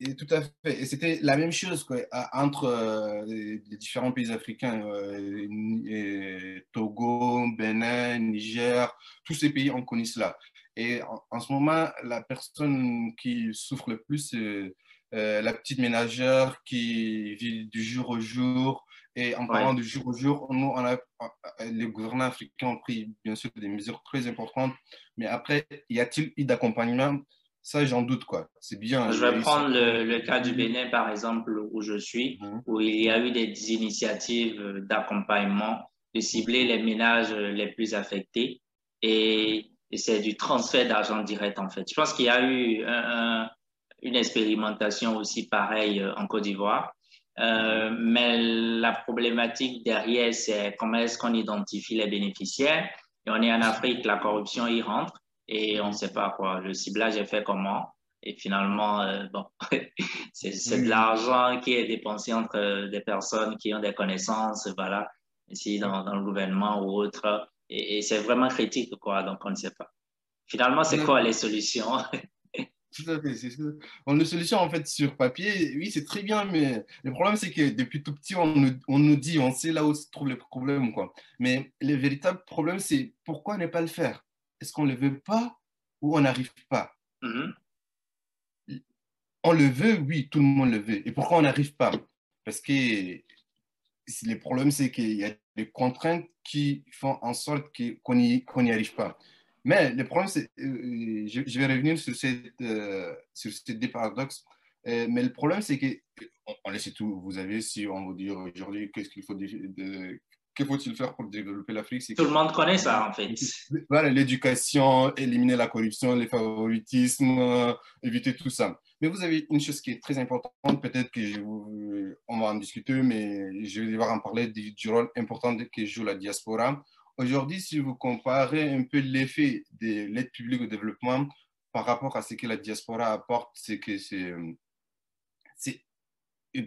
Et tout à fait. Et c'était la même chose quoi, entre euh, les, différents pays africains, euh, Togo, Bénin, Niger, tous ces pays ont connu cela. Et en, ce moment, la personne qui souffre le plus, c'est euh, la petite ménagère qui vit du jour au jour. Et en parlant du jour au jour, nous, on a, les gouvernements africains ont pris bien sûr des mesures très importantes. Mais après, y a-t-il eu d'accompagnement? Ça, j'en doute, quoi. C'est bien. Je vais prendre le, cas du Bénin, par exemple, où je suis, mhm. où il y a eu des initiatives d'accompagnement, de cibler les ménages les plus affectés. Et, c'est du transfert d'argent direct, en fait. Je pense qu'il y a eu une expérimentation aussi pareille en Côte d'Ivoire. Euh, mais la problématique derrière, c'est comment est-ce qu'on identifie les bénéficiaires. Et on est en Afrique, la corruption y rentre et on ne sait pas quoi. Le ciblage est fait comment? Et finalement, euh, bon, c'est de l'argent qui est dépensé entre des personnes qui ont des connaissances, voilà, ici dans, dans le gouvernement ou autre. Et, c'est vraiment critique, quoi, donc on ne sait pas. Finalement, c'est quoi les solutions? Tout à fait, c'est ça. Bon, les solutions, en fait, sur papier, oui, c'est très bien, mais le problème, c'est que depuis tout petit, on nous, on nous, dit, on sait là où se trouvent les problèmes, quoi. Mais le véritable problème, c'est pourquoi ne pas le faire? Est-ce qu'on ne le veut pas ou on n'arrive pas? Mm-hmm. On le veut, oui, tout le monde le veut. Et pourquoi on n'arrive pas? Parce que le problème, c'est qu'il y a des contraintes qui font en sorte qu'on n'y arrive pas. Mais le problème, c'est, euh, je, vais revenir sur, cette, euh, sur ces deux paradoxes, euh, mais le problème, c'est que, on, laisse tout, vous avez, si on vous dit aujourd'hui qu'est-ce qu'il faut de, que faut-il faire pour développer l'Afrique Tout le monde connaît ça, en fait. Voilà, l'éducation, éliminer la corruption, les favoritismes, éviter tout ça. Mais vous avez une chose qui est très importante, peut-être que je on va en discuter, mais je vais devoir en parler du, rôle important que joue la diaspora. Aujourd'hui, si vous comparez un peu l'effet de l'aide publique au développement par rapport à ce que la diaspora apporte, c'est que c'est,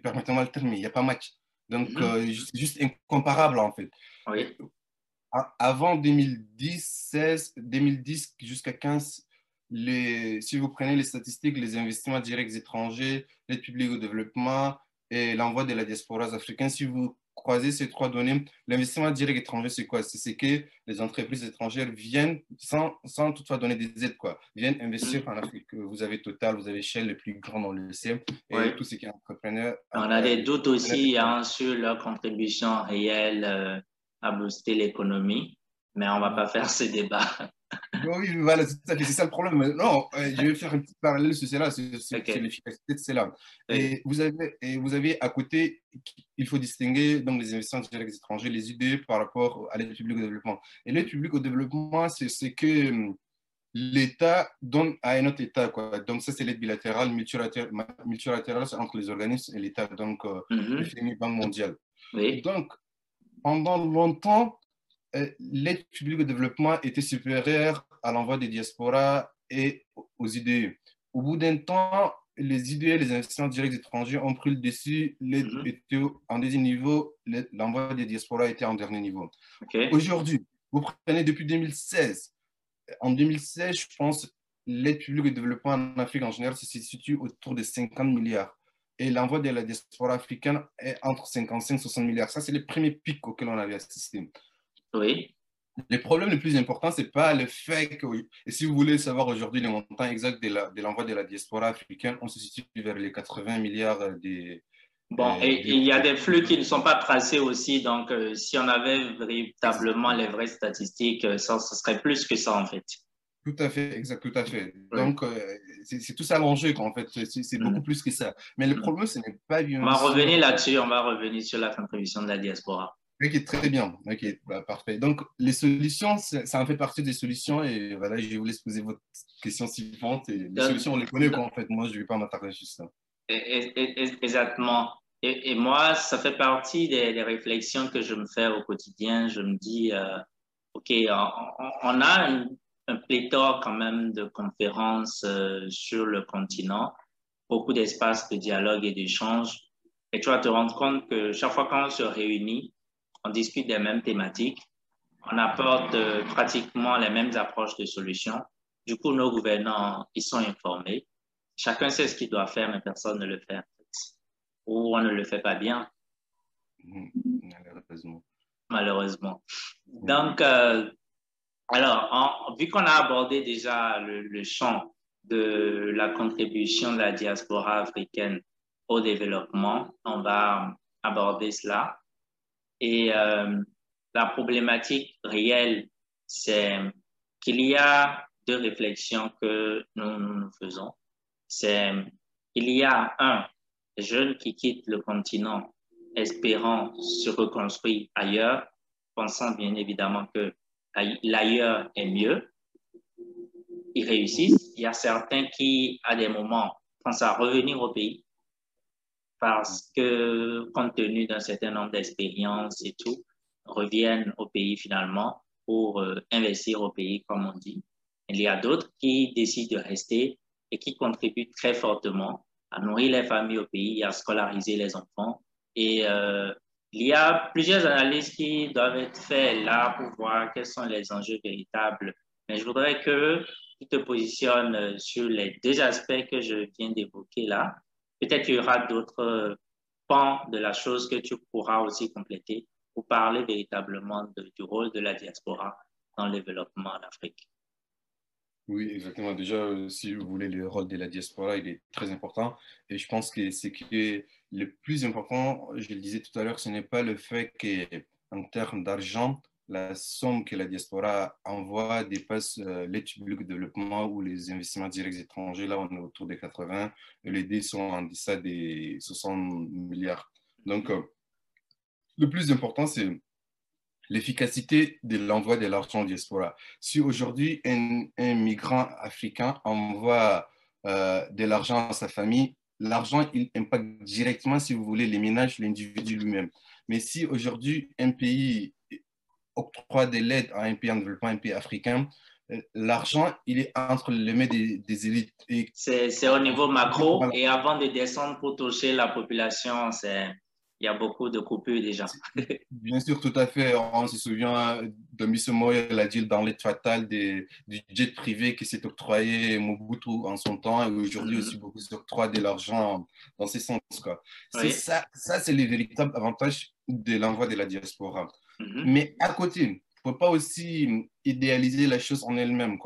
permettez-moi le terme, il n'y a pas match. Donc, euh, c'est juste incomparable, en fait. Avant 2010, 16, 2010 jusqu'à 15, les, si vous prenez les statistiques, les investissements directs étrangers, l'aide publique au développement et l'envoi de la diaspora africaine, si vous croiser ces trois données. L'investissement direct étranger, c'est quoi? C'est que les entreprises étrangères viennent, sans, sans toutefois donner des aides, quoi, viennent investir en Afrique. Vous avez Total, vous avez Shell, le plus grand dans le sait, et tout ce qui est entrepreneur. On a des doutes aussi hein, sur leur contribution réelle euh, à booster l'économie, mais on ne va pas faire ce débat. Oui, voilà, c'est ça le problème. Non, euh, je vais faire un petit parallèle sur cela, c'est l'efficacité de cela. Et, vous avez, et vous avez à côté, il faut distinguer donc, les investissements directs étrangers, les idées par rapport à l'aide publique au développement. Et l'aide publique au développement, c'est ce que hum, l'État donne à un autre État. Quoi. Donc, ça, c'est l'aide bilatérale, multilatérale, c'est entre les organismes et l'État, donc mm -hmm. le Banque mondiale. Donc, pendant longtemps, l'aide publique au développement était supérieure à l'envoi des diasporas et aux IDE. Au bout d'un temps, les IDE, les investissements directs étrangers, ont pris le dessus. L'aide mm -hmm. était en deuxième niveau, l'envoi des diasporas était en dernier niveau. Aujourd'hui, vous prenez depuis 2016. En 2016, je pense, l'aide publique au développement en Afrique en général se situe autour de 50 milliards. Et l'envoi de la diaspora africaine est entre 55 et 60 milliards. Ça, c'est les premiers pics auxquels on avait assisté. Oui. Le problème le plus important, ce n'est pas le fait que, et si vous voulez savoir aujourd'hui le montant exact de l'envoi de, la diaspora africaine, on se situe vers les 80 milliards des. Bon, et il y a des flux qui ne sont pas tracés aussi, donc euh, si on avait véritablement les vraies statistiques, euh, ça, ce serait plus que ça en fait. Tout à fait, exact, tout à fait. Donc, euh, c'est tout ça l'enjeu, en fait. C'est beaucoup mm. plus que ça. Mais le mm. problème, ce n'est pas bien. On va revenir là-dessus, on va revenir sur la contribution de la diaspora. Ok, très bien. Ok, bah, parfait. Donc, les solutions, ça en fait partie des solutions. Et voilà, je vous laisser poser votre question suivante. Et les solutions, on les connaît, quoi, en fait. Moi, je ne vais pas m'attarder sur ça. Exactement. Et, moi, ça fait partie des, réflexions que je me fais au quotidien. Je me dis, euh, OK, on, a un pléthore quand même de conférences euh, sur le continent, beaucoup d'espaces de dialogue et d'échange. Et tu vas te rendre compte que chaque fois qu'on se réunit, on discute des mêmes thématiques, on apporte euh, pratiquement les mêmes approches de solutions. Du coup, nos gouvernants, ils sont informés. Chacun sait ce qu'il doit faire, mais personne ne le fait. Ou on ne le fait pas bien. Mmh, malheureusement. Malheureusement. Donc, euh, alors, vu qu'on a abordé déjà le, le, champ de la contribution de la diaspora africaine au développement, on va aborder cela. Et euh, la problématique réelle, c'est qu'il y a deux réflexions que nous, faisons. C'est il y a un jeune qui quitte le continent espérant se reconstruire ailleurs, pensant bien évidemment que l'ailleurs est mieux. Ils réussissent. Il y a certains qui, à des moments, pensent à revenir au pays parce que, compte tenu d'un certain nombre d'expériences et tout, reviennent au pays finalement pour euh, investir au pays, comme on dit. Il y a d'autres qui décident de rester et qui contribuent très fortement à nourrir les familles au pays, à scolariser les enfants. Et euh, il y a plusieurs analyses qui doivent être faites là pour voir quels sont les enjeux véritables. Mais je voudrais que tu te positionnes sur les deux aspects que je viens d'évoquer là Peut-être qu'il y aura d'autres pans de la chose que tu pourras aussi compléter pour parler véritablement du rôle de la diaspora dans le développement en Afrique. Oui, exactement. Déjà, si vous voulez, le rôle de la diaspora, il est très important. Et je pense que ce qui est le plus important, je le disais tout à l'heure, ce n'est pas le fait qu'en termes d'argent, la somme que la diaspora envoie dépasse euh, l'aide publique de développement ou les investissements directs étrangers. Là, on est autour des 80 et les dés sont en deçà des 60 milliards. Donc, euh, le plus important, c'est l'efficacité de l'envoi de l'argent diaspora. Si aujourd'hui, un, migrant africain envoie euh, de l'argent à sa famille, l'argent, il impacte directement, si vous voulez, les ménages, l'individu lui-même. Mais si aujourd'hui, un pays octroi de l'aide à un pays en développement, un pays africain, euh, l'argent, il est entre les mains des, élites. C'est au niveau macro et avant de descendre pour toucher la population, il y a beaucoup de coupures déjà. Bien sûr, tout à fait. On se souvient de M. Moya, il a dit dans l'aide fatale du jet privé qui s'est octroyé Mobutu en son temps et aujourd'hui mm-hmm. aussi beaucoup s'octroient de l'argent dans ces sens. Quoi. Ça, ça c'est le véritable avantage de l'envoi de la diaspora. Mhm. Mais à côté, il ne faut pas aussi idéaliser la chose en elle-même.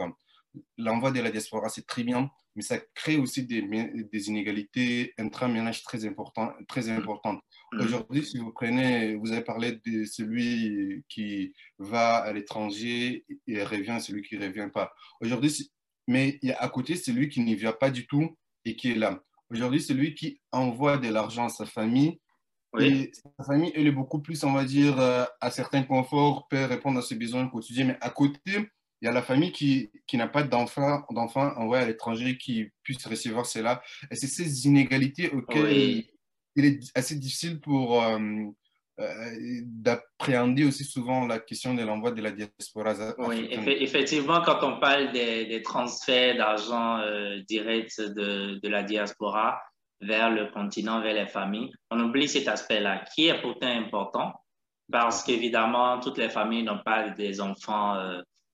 l'envoi de la diaspora, c'est très bien, mais ça crée aussi des, des inégalités intra-ménages très, important, très importantes. Mm. Aujourd'hui, si vous prenez, vous avez parlé de celui qui va à l'étranger et revient, celui qui ne revient pas. Aujourd'hui, mais il y a à côté celui qui n'y vient pas du tout et qui est là. Aujourd'hui, celui qui envoie de l'argent à sa famille, et sa famille, elle est beaucoup plus, on va dire, euh, à certains conforts, peut répondre à ses besoins quotidiens, mais à côté, il y a la famille qui, qui n'a pas d'enfants envoyés à l'étranger qui puissent recevoir cela. Et c'est ces inégalités auxquelles il, est assez difficile pour euh, euh, d'appréhender aussi souvent la question de l'envoi de la diaspora. Oui, effectivement, quand on parle des, des transferts d'argent euh, direct de, de, la diaspora vers le continent, vers les familles, on oublie cet aspect-là qui est pourtant important parce qu'évidemment, toutes les familles n'ont pas des enfants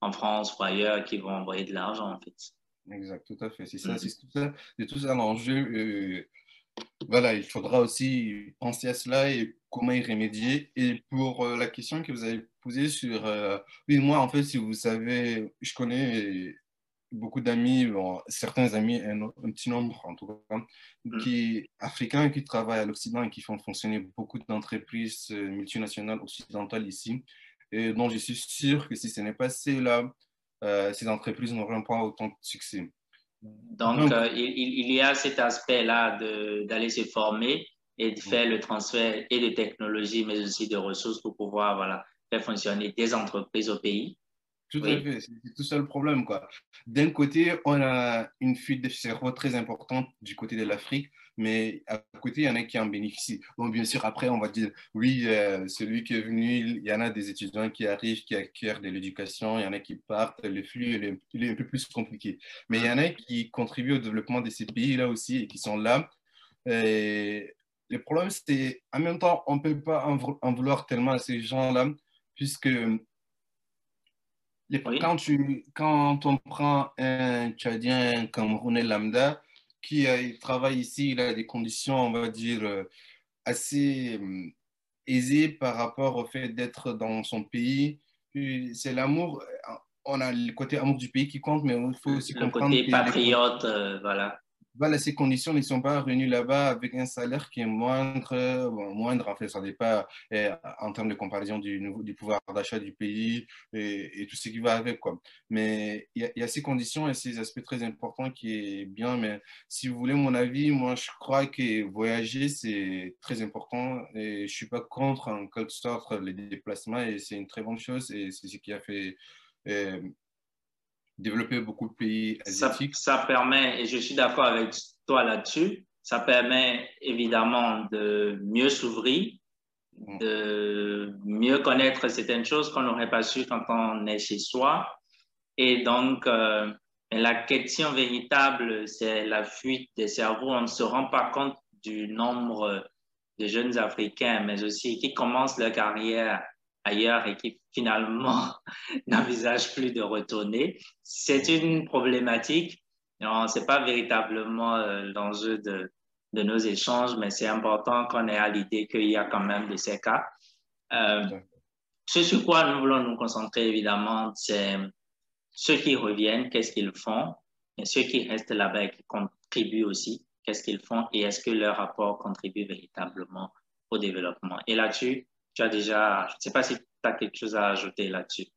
en France ou ailleurs qui vont envoyer de l'argent, en fait. Exact, tout à fait. C'est ça, mm. c'est tout ça, c'est tout ça l'enjeu. Euh, voilà, il faudra aussi penser à cela et comment y remédier. Et pour euh, la question que vous avez posée sur, euh, oui, moi, en fait, si vous savez, je connais beaucoup d'amis, certains amis, un, petit nombre en tout cas, mm. qui africains qui travaillent à l'Occident et qui font fonctionner beaucoup d'entreprises multinationales occidentales ici et dont je suis sûr que si ce n'est pas cela, euh, ces entreprises n'auront pas autant de succès. Donc, euh, il, il, y a cet aspect-là d'aller se former et de faire le transfert et de technologie, mais aussi de ressources pour pouvoir voilà, faire fonctionner des entreprises au pays. Tout à fait, c'est tout ça le problème. D'un côté, on a une fuite de cerveau très importante du côté de l'Afrique, mais à côté, il y en a qui en bénéficient. Bon, bien sûr, après, on va dire, oui, euh, celui qui est venu, il y en a des étudiants qui arrivent, qui acquièrent de l'éducation, il y en a qui partent, le flux, il est, il est, un peu plus compliqué. Mais il y en a qui contribuent au développement de ces pays-là aussi et qui sont là. Et le problème, c'est, en même temps, on ne peut pas en vouloir tellement à ces gens-là, puisque quand, tu, quand on prend un Tchadien, un Camerounais lambda, qui travaille ici, il a des conditions, on va dire, euh, assez euh, aisées par rapport au fait d'être dans son pays. C'est l'amour, on a le côté amour du pays qui compte, mais il faut aussi le comprendre. Le côté patriote, euh, voilà voilà, ces conditions ne sont pas revenues là-bas avec un salaire qui est moindre, moindre en fait, ça dépend eh, en termes de comparaison du, pouvoir d'achat du pays et, tout ce qui va avec. Quoi. Mais il y, a ces conditions et ces aspects très importants qui est bien. Mais si vous voulez mon avis, moi je crois que voyager c'est très important et je suis pas contre en quelque sorte les déplacements et c'est une très bonne chose et c'est ce qui a fait eh, développer beaucoup de pays asiatiques. Ça, permet, et je suis d'accord avec toi là-dessus, ça permet évidemment de mieux s'ouvrir, mm. de mieux connaître certaines choses qu'on n'aurait pas su quand on est chez soi. Et donc, euh, la question véritable, c'est la fuite des cerveaux. On ne se rend pas compte du nombre de jeunes Africains, mais aussi qui commencent leur carrière ailleurs et qui finalement n'envisagent plus de retourner. C'est une problématique. Ce n'est pas véritablement euh, l'enjeu de, de, nos échanges, mais c'est important qu'on ait à l'idée qu'il y a quand même de ces cas. Euh, ce sur quoi nous voulons nous concentrer, évidemment, c'est ceux qui reviennent, qu'est-ce qu'ils font, et ceux qui restent là-bas et qui contribuent aussi, qu'est-ce qu'ils font, et est-ce que leur rapport contribue véritablement au développement. Et là-dessus, tu as déjà, je ne sais pas si tu as quelque chose à ajouter là-dessus?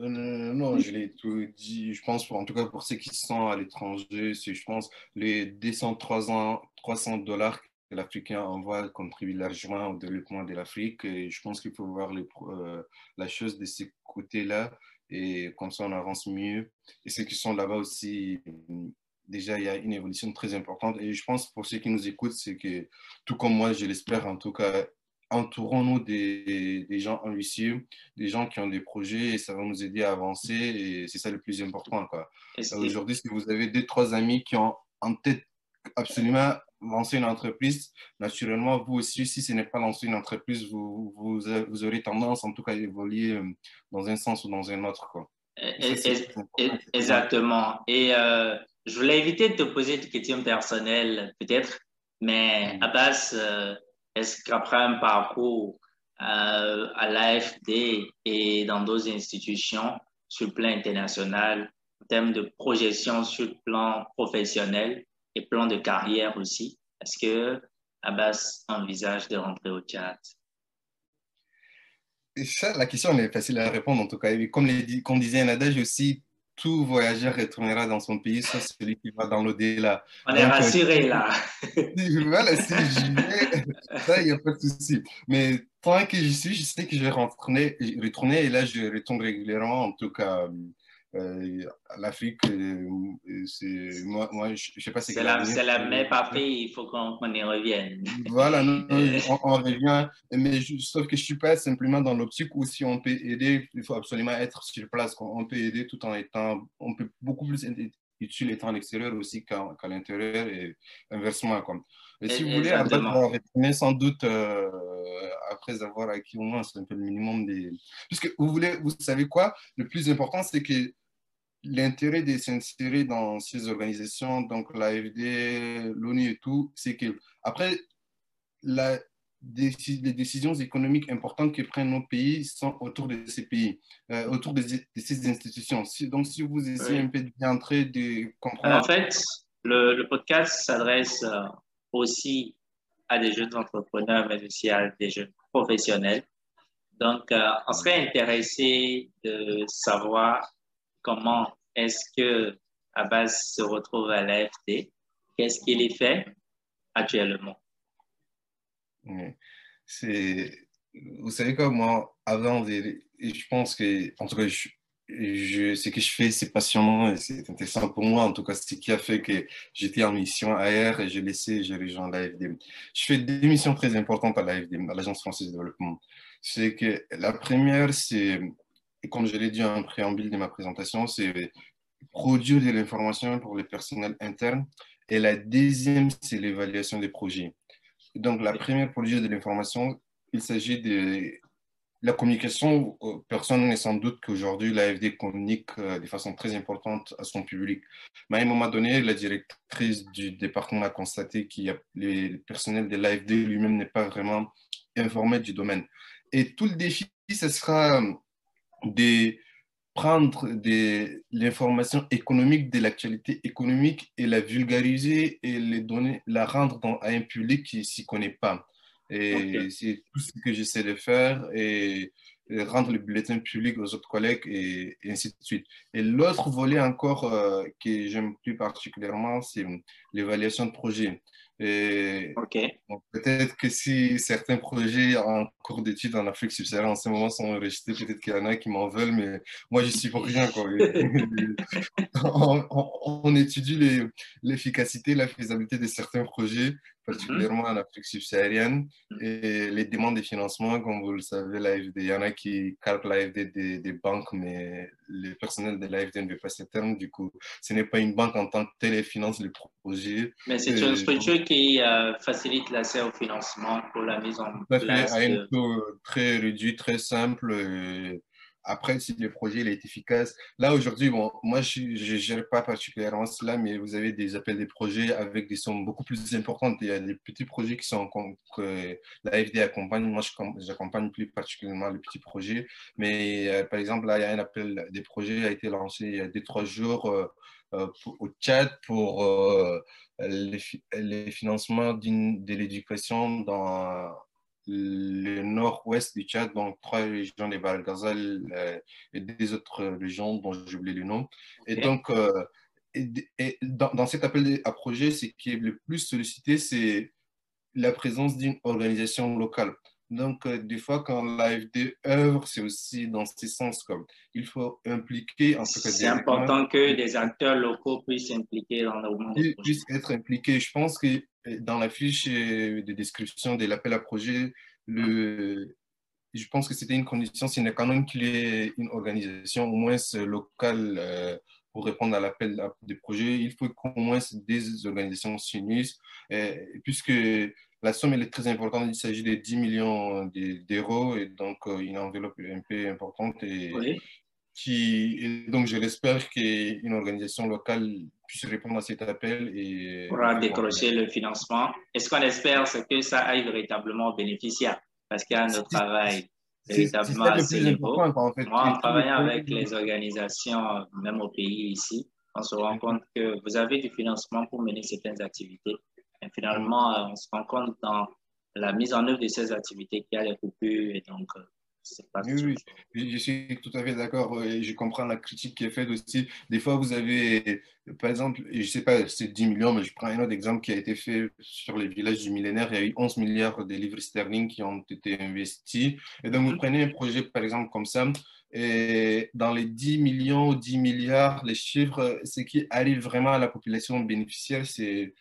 Euh, non, je l'ai tout dit. Je pense, en tout cas pour ceux qui sont à l'étranger, c'est, je pense, les 200, 300, 300 dollars que l'Africain envoie contribuent largement au développement de l'Afrique. Et je pense qu'il faut voir euh, la chose de ces côtés-là. Et comme ça, on avance mieux. Et ceux qui sont là-bas aussi, déjà, il y a une évolution très importante. Et je pense, pour ceux qui nous écoutent, c'est que, tout comme moi, je l'espère en tout cas, entourons-nous des, des, gens ambitieux, des gens qui ont des projets et ça va nous aider à avancer et c'est ça le plus important. Aujourd'hui, si vous avez deux, trois amis qui ont en tête absolument lancer une entreprise, naturellement, vous aussi, si ce n'est pas lancer une entreprise, vous, vous, vous, aurez tendance en tout cas à évoluer euh, dans un sens ou dans un autre. Quoi. exactement. Et euh, je voulais éviter de te poser des questions personnelles, peut-être, mais à base, est-ce qu'après un parcours euh, à l'AFD et dans d'autres institutions sur le plan international, en termes de projection sur le plan professionnel et plan de carrière aussi? Est-ce que Abbas envisage de rentrer au Tchad? La question est facile à répondre en tout cas. comme, comme disait un adage aussi, tout voyageur retournera dans son pays, sauf celui qui va dans l'au-delà. On est rassuré là. voilà, si j'y vais, ça, il n'y a pas de souci. Mais tant que j'y suis, je sais que je vais retourner, retourner et là, je retourne régulièrement, en tout cas. Euh, L'Afrique, euh, c'est moi, moi, je, je sais pas c'est la, c'est la même papier, il faut qu'on y revienne. Voilà, on, revient, mais sauf que je suis pas simplement dans l'optique où si on peut aider, il faut absolument être sur place. On peut aider tout en étant, on peut beaucoup plus utile étant à l'extérieur aussi qu'à l'intérieur et inversement. Comme. Et si vous voulez, après, on sans doute euh, après avoir acquis au moins un peu le minimum des. Puisque vous voulez, vous savez quoi, le plus important, c'est que l'intérêt de s'insérer dans ces organisations, donc l'AFD, l'ONU et tout, c'est que après, la, les décisions économiques importantes que prennent nos pays sont autour de ces pays, euh, autour de, ces institutions. donc, si vous essayez un peu d'entrer, de comprendre. En fait, le, le podcast s'adresse euh, aussi à des jeunes entrepreneurs, mais aussi à des jeunes professionnels. Donc, euh, on serait intéressé de savoir comment est-ce que Abbas se retrouve à l'AFD? Qu'est-ce qu'il y fait actuellement? Vous savez quoi, moi, avant, je pense que, en tout cas, je, ce que je fais, c'est passionnant et c'est intéressant pour moi. En tout cas, ce qui a fait que j'étais en mission ailleurs et j'ai laissé, j'ai rejoint l'AFD. Je fais des missions très importantes à l'AFD, à l'Agence française de développement. C'est que la première, c'est comme je l'ai dit en préambule de ma présentation, c'est produire de l'information pour les personnels internes. Et la deuxième, c'est l'évaluation des projets. Donc, la première, produire de l'information, il s'agit de la communication. Personne n'est sans doute qu'aujourd'hui, l'AFD communique euh, de façon très importante à son public. Mais à un moment donné, la directrice du département a constaté que le personnel de l'AFD lui-même n'est pas vraiment informé du domaine. Et tout le défi, ce sera de prendre l'information économique de l'actualité économique et la vulgariser et les donner, la rendre dans, à un public qui ne s'y connaît pas. Et c'est tout ce que j'essaie de faire et, rendre le bulletin public aux autres collègues et, ainsi de suite. Et l'autre volet encore euh, que j'aime plus particulièrement, c'est l'évaluation de projet. Et peut-être que si certains projets en cours d'études en Afrique subsaharienne en ce moment sont enregistrés, peut-être qu'il y en a qui m'en veulent, mais moi, je suis pour rien. Quoi. on, étudie l'efficacité, la faisabilité de certains projets particulièrement en Afrique subsaharienne. Mm. Et les demandes de financement, comme vous le savez, l'AFD, il y en a qui calquent l'AFD des, banques, mais le personnel de l'AFD ne veut pas ce terme. Du coup, ce n'est pas une banque en tant que telle, elle finance le projet. Mais c'est une structure qui euh, facilite l'accès au financement pour la mise en place. À un taux très réduit, très simple. Après, si le projet est efficace, là aujourd'hui, bon, moi je ne gère pas particulièrement cela, mais vous avez des appels des projets avec des sommes beaucoup plus importantes. Il y a des petits projets qui sont que l'AFD accompagne. Moi, j'accompagne plus particulièrement les petits projets. Mais euh, par exemple, là, il y a un appel des projets qui a été lancé il y a deux, trois jours euh, euh, au Tchad pour les, les, financements de l'éducation dans le nord-ouest du Tchad, donc trois régions des Barghazal euh, et des autres régions dont j'ai oublié le nom. Et donc, euh, et, dans, cet appel à projet, ce qui est le plus sollicité, c'est la présence d'une organisation locale. Donc, euh, des fois, quand l'AFD œuvre, c'est aussi dans ce sens comme il faut impliquer. En c'est important que des acteurs locaux puissent s'impliquer dans le monde. Ils puissent être impliqués. Je pense que dans la fiche de description de l'appel à projet, le, je pense que c'était une condition sine qua non qu'il y ait une organisation au moins locale euh, pour répondre à l'appel des projets. Il faut qu'au moins des organisations s'unissent, puisque la somme elle est très importante. Il s'agit de 10 millions d'euros et donc euh, une enveloppe un peu importante. Et, qui, donc, je l'espère qu'une organisation locale puisse répondre à cet appel et pourra décrocher le financement. est ce qu'on espère, c'est que ça aille véritablement bénéficiaire? Parce qu'il y a un travail véritablement à ce niveau. En fait, Moi, en travaillant avec les organisations, même au pays ici, on se rend compte que vous avez du financement pour mener certaines activités. Et finalement, euh, on se rend compte dans la mise en œuvre de ces activités qu'il y a des coupures et donc euh, oui, oui, je suis tout à fait d'accord et je comprends la critique qui est faite aussi. Des fois, vous avez, par exemple, je ne sais pas, c'est 10 millions, mais je prends un autre exemple qui a été fait sur les villages du millénaire. Il y a eu 11 milliards de livres sterling qui ont été investis. Et donc, vous prenez un projet, par exemple, comme ça, et dans les 10 millions ou 10 milliards, les chiffres, ce qui arrive vraiment à la population bénéficiaire, c'est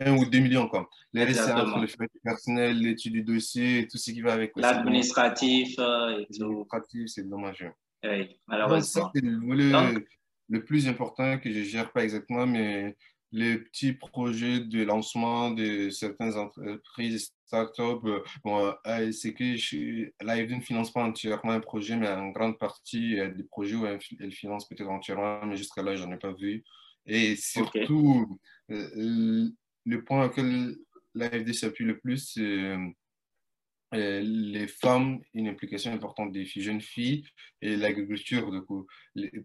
1 ou 2 millions. Quoi. Les recettes entre le frais personnel, l'étude du dossier, tout ce qui va avec. L'administratif L'administratif, c'est dommage. Oui, malheureusement. c'est le, le, plus important que je ne gère pas exactement, mais les petits projets de lancement de certaines entreprises, startups, euh, bon, euh, c'est que je, là, ne finance pas entièrement un projet, mais en grande partie, il y a des projets où elle, finance peut-être entièrement, mais jusqu'à là, je n'en ai pas vu. Et surtout, euh, le point auquel l'AFD s'appuie le plus, c'est euh, les femmes, une implication importante des jeunes filles et l'agriculture,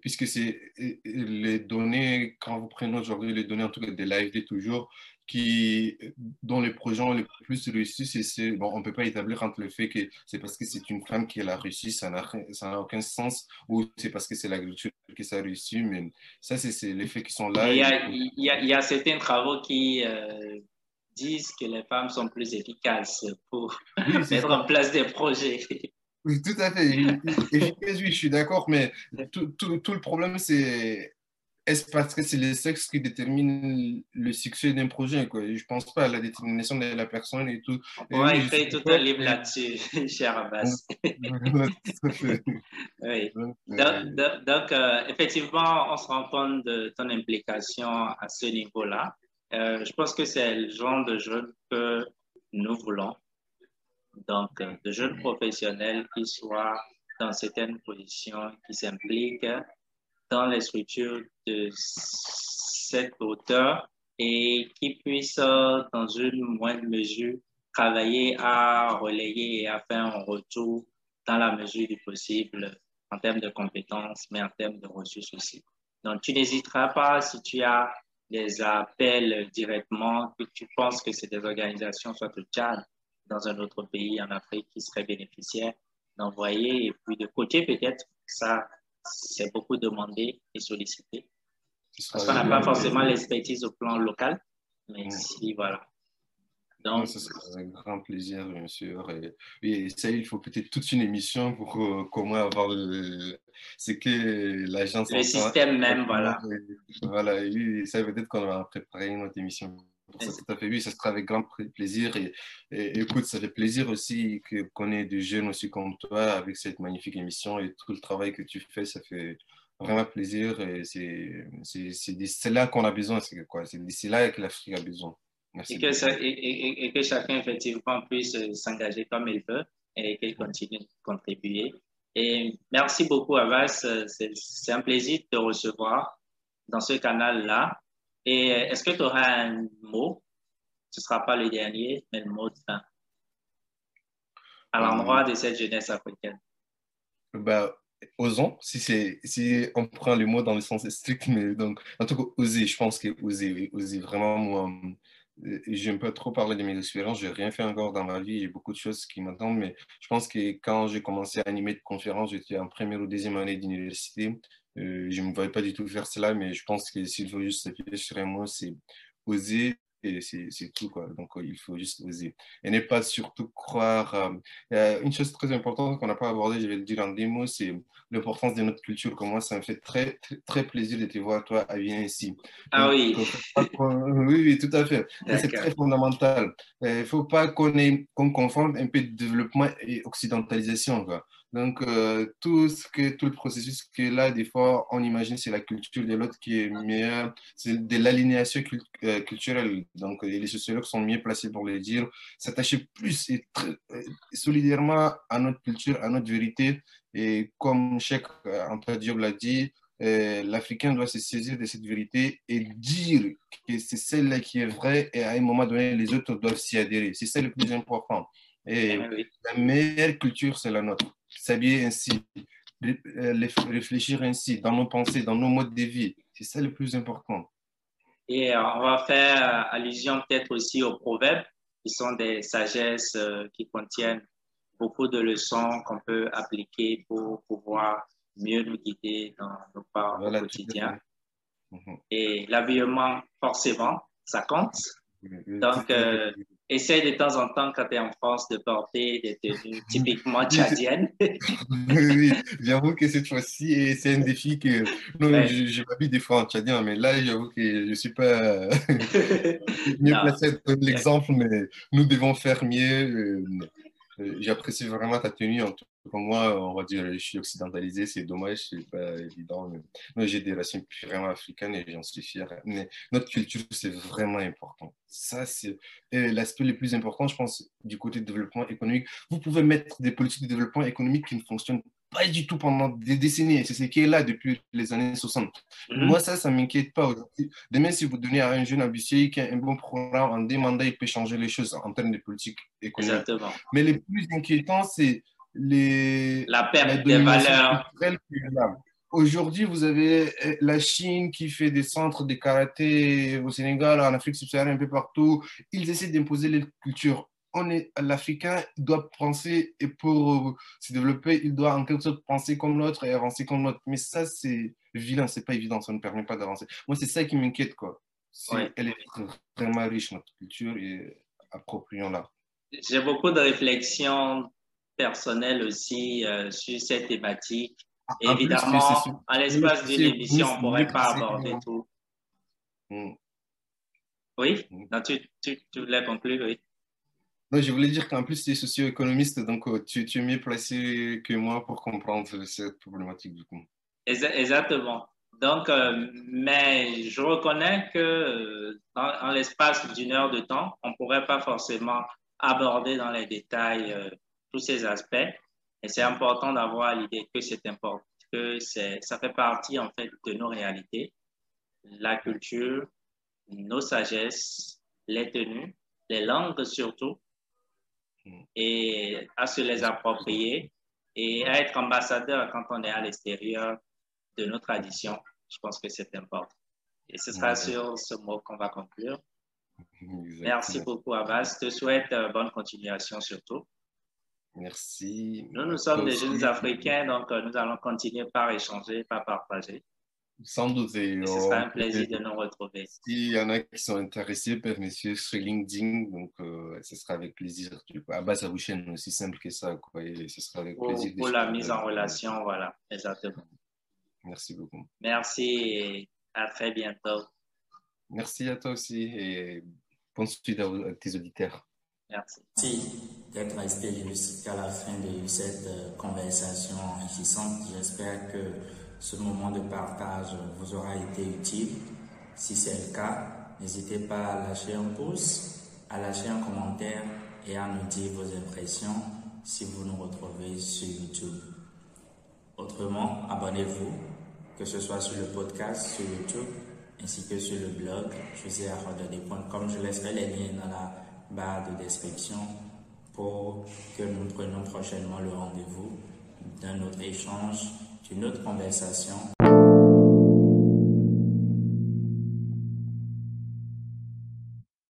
puisque c'est les données, quand vous prenez aujourd'hui les données, en tout cas de l'AFD toujours, qui, dont les projets les plus réussis, c'est, bon, on ne peut pas établir entre le fait que c'est parce que c'est une femme qui l'a réussi, ça n'a aucun sens, ou c'est parce que c'est l'agriculture qui ça a réussi, mais ça, c'est les faits qui sont là. Il y, a, il, y a, il y a, certains travaux qui euh, disent que les femmes sont plus efficaces pour mettre en place des projets. Oui, tout à fait. Efficace, oui, je suis d'accord, mais tout, tout, tout le problème, c'est est-ce parce que c'est le sexe qui détermine le succès d'un projet quoi? Je ne pense pas à la détermination de la personne et tout. On va écrire tout un livre là-dessus, cher Abbas. oui. Donc, euh, effectivement, on se rend compte de ton implication à ce niveau-là. Euh, je pense que c'est le genre de jeunes que nous voulons. Donc, euh, de jeunes professionnels qui soient dans certaines positions, qui s'impliquent dans les structures de cette hauteur et qui puisse, dans une moindre mesure, travailler à relayer et à faire un retour dans la mesure du possible en termes de compétences, mais en termes de ressources aussi. Donc, tu n'hésiteras pas si tu as des appels directement, que tu penses que c'est des organisations, soit au Tchad, dans un autre pays en Afrique qui seraient bénéficiaires, d'envoyer et puis de côté peut-être ça c'est beaucoup demandé et sollicité. Parce qu'on n'a pas forcément l'expertise au plan local, mais si, voilà. Donc, ça serait un grand plaisir, bien sûr. Et, ça, il faut peut-être toute une émission pour euh, comment avoir le. C'est que l'agence. Le système même, voilà. Voilà, oui, ça peut-être qu'on va préparer une autre émission ça, tout à fait, oui, ça sera avec grand plaisir. Et, écoute, ça fait plaisir aussi qu'on ait des jeunes aussi comme toi avec cette magnifique émission et tout le travail que tu fais, ça fait vraiment plaisir. Et c'est là qu'on a besoin, c'est là que l'Afrique a besoin. Merci et, que ça, et, et, que chacun, effectivement, puisse s'engager comme il veut et qu'il continue de contribuer. Et merci beaucoup, Avas. C'est un plaisir de te recevoir dans ce canal-là. Et euh, est-ce que tu auras un mot? Ce ne sera pas le dernier, mais le mot de fin à l'endroit de cette jeunesse africaine. Ben, osons, si, si on prend le mot dans le sens strict, mais donc, en tout cas, oser, je pense que oser, oser vraiment, moi, euh, j'aime pas trop parler de mes expériences, je n'ai rien fait encore dans ma vie, j'ai beaucoup de choses qui m'attendent, mais je pense que quand j'ai commencé à animer des conférences, j'étais en première ou deuxième année d'université, euh, je ne me voyais pas du tout faire cela, mais je pense que s'il faut juste s'appuyer sur un mot, c'est oser et c'est tout. Quoi. Donc, euh, il faut juste oser. Et ne pas surtout croire. Euh, une chose très importante qu'on n'a pas abordée, je vais le dire en des mots, c'est l'importance de notre culture. Comme moi, ça me fait très, très, plaisir de te voir, toi, à bien ici. Ah oui. oui, oui, tout à fait. C'est très fondamental. Il ne faut pas qu'on confonde un peu de développement et occidentalisation. Quoi. Donc, euh, tout, ce que, tout le processus que là, des fois, on imagine c'est la culture de l'autre qui est meilleure, c'est de l'aliénation euh, culturelle. Donc, les sociologues sont mieux placés pour le dire. S'attacher plus et euh, solidairement à notre culture, à notre vérité. Et comme Cheikh Anta Diop l'a dit, l'Africain doit se saisir de cette vérité et dire que c'est celle-là qui est vraie et à un moment donné, les autres doivent s'y adhérer. C'est ça le plus important. Et eh la meilleure culture, c'est la nôtre. S'habiller ainsi, euh, réfléchir ainsi dans nos pensées, dans nos modes de vie. C'est ça le plus important. Et euh, on va faire allusion peut-être aussi aux proverbes, qui sont des sagesses euh, qui contiennent beaucoup de leçons qu'on peut appliquer pour pouvoir mieux nous guider dans nos pas au quotidien. Mhm. Et l'habillement, forcément, ça compte. Donc, euh, essaye de temps en temps, quand tu es en France, de porter des tenues typiquement tchadiennes. oui, j'avoue que cette fois-ci, c'est un défi que. Non, je, m'habille des fois en tchadien, mais là, j'avoue que je ne suis pas mieux placé de l'exemple, mais nous devons faire mieux. Euh, euh, j'apprécie vraiment ta tenue. En tout cas, moi, on va dire, je suis occidentalisé, c'est dommage, c'est pas évident. Mais j'ai des racines vraiment africaines et j'en suis fier. Mais notre culture, c'est vraiment important. Ça, c'est l'aspect le plus important, je pense, du côté du développement économique. Vous pouvez mettre des politiques de développement économique qui ne fonctionnent pas du tout pendant des décennies. C'est ce qui est là depuis les années 60. Mhm. Moi, ça, ça ne m'inquiète pas aujourd'hui. Demain, si vous donnez à un jeune ambitieux qui a un bon programme en demandant, il peut changer les choses en termes de politique économique. Exactement. Mais le plus inquiétant, c'est les, la perte des valeurs. Aujourd'hui, vous avez eh, la Chine qui fait des centres de karaté au Sénégal, en Afrique subsaharienne, un peu partout. Ils essaient d'imposer les cultures on est l'Africain doit penser et pour euh, se développer, il doit en quelque sorte penser comme l'autre et avancer comme l'autre. Mais ça, c'est vilain, c'est pas évident, ça ne permet pas d'avancer. Moi, c'est ça qui m'inquiète, quoi. Elle est vraiment riche, notre culture, et approprions-la. J'ai beaucoup de réflexions personnelles aussi euh, sur cette thématique. Ah, évidemment, à l'espace d'une émission, on ne pourrait pas aborder tout. Hmm. Oui, hmm. tu, tu, tu voulais conclure, oui. Non, je voulais dire qu'en plus, tu es socio-économiste, donc euh, tu, es mieux placé que moi pour comprendre cette problématique du coup. Exactement. Donc, euh, mais je reconnais que dans, l'espace d'une heure de temps, on ne pourrait pas forcément aborder dans les détails tous ces aspects. Et c'est important d'avoir l'idée que c'est important, que ça fait partie en fait de nos réalités, la culture, nos sagesses, les tenues, les langues surtout, et à se les approprier et à être ambassadeur quand on est à l'extérieur de nos traditions. Je pense que c'est important. Et ce sera sur ce mot qu'on va conclure. Merci beaucoup, Abbas. Je te souhaite euh, bonne continuation surtout. Merci. Nous, nous sommes des jeunes Africains, donc euh, nous allons continuer par échanger, par partager. Sans doute. ce sera un plaisir de nous retrouver. S'il y en a qui sont intéressés, me suivre sur LinkedIn. Donc, euh, ce sera avec plaisir. À base à chaîne, aussi simple que ça. Quoi, ce sera avec plaisir. Pour, la mise en relation, voilà, exactement. Merci beaucoup. Merci et à très bientôt. Merci à toi aussi et bonne suite à, tes auditeurs. Merci. Merci d'être resté jusqu'à la fin de cette euh, conversation enrichissante. J'espère que ce moment de partage vous aura été utile. Si c'est le cas, n'hésitez pas à lâcher un pouce, à lâcher un commentaire et à nous dire vos impressions si vous nous retrouvez sur YouTube. Autrement, abonnez-vous, que ce soit sur le podcast, sur YouTube, ainsi que sur le blog comme Je laisserai les liens dans la barre de description pour que nous prenions prochainement le rendez-vous d'un autre échange une autre conversation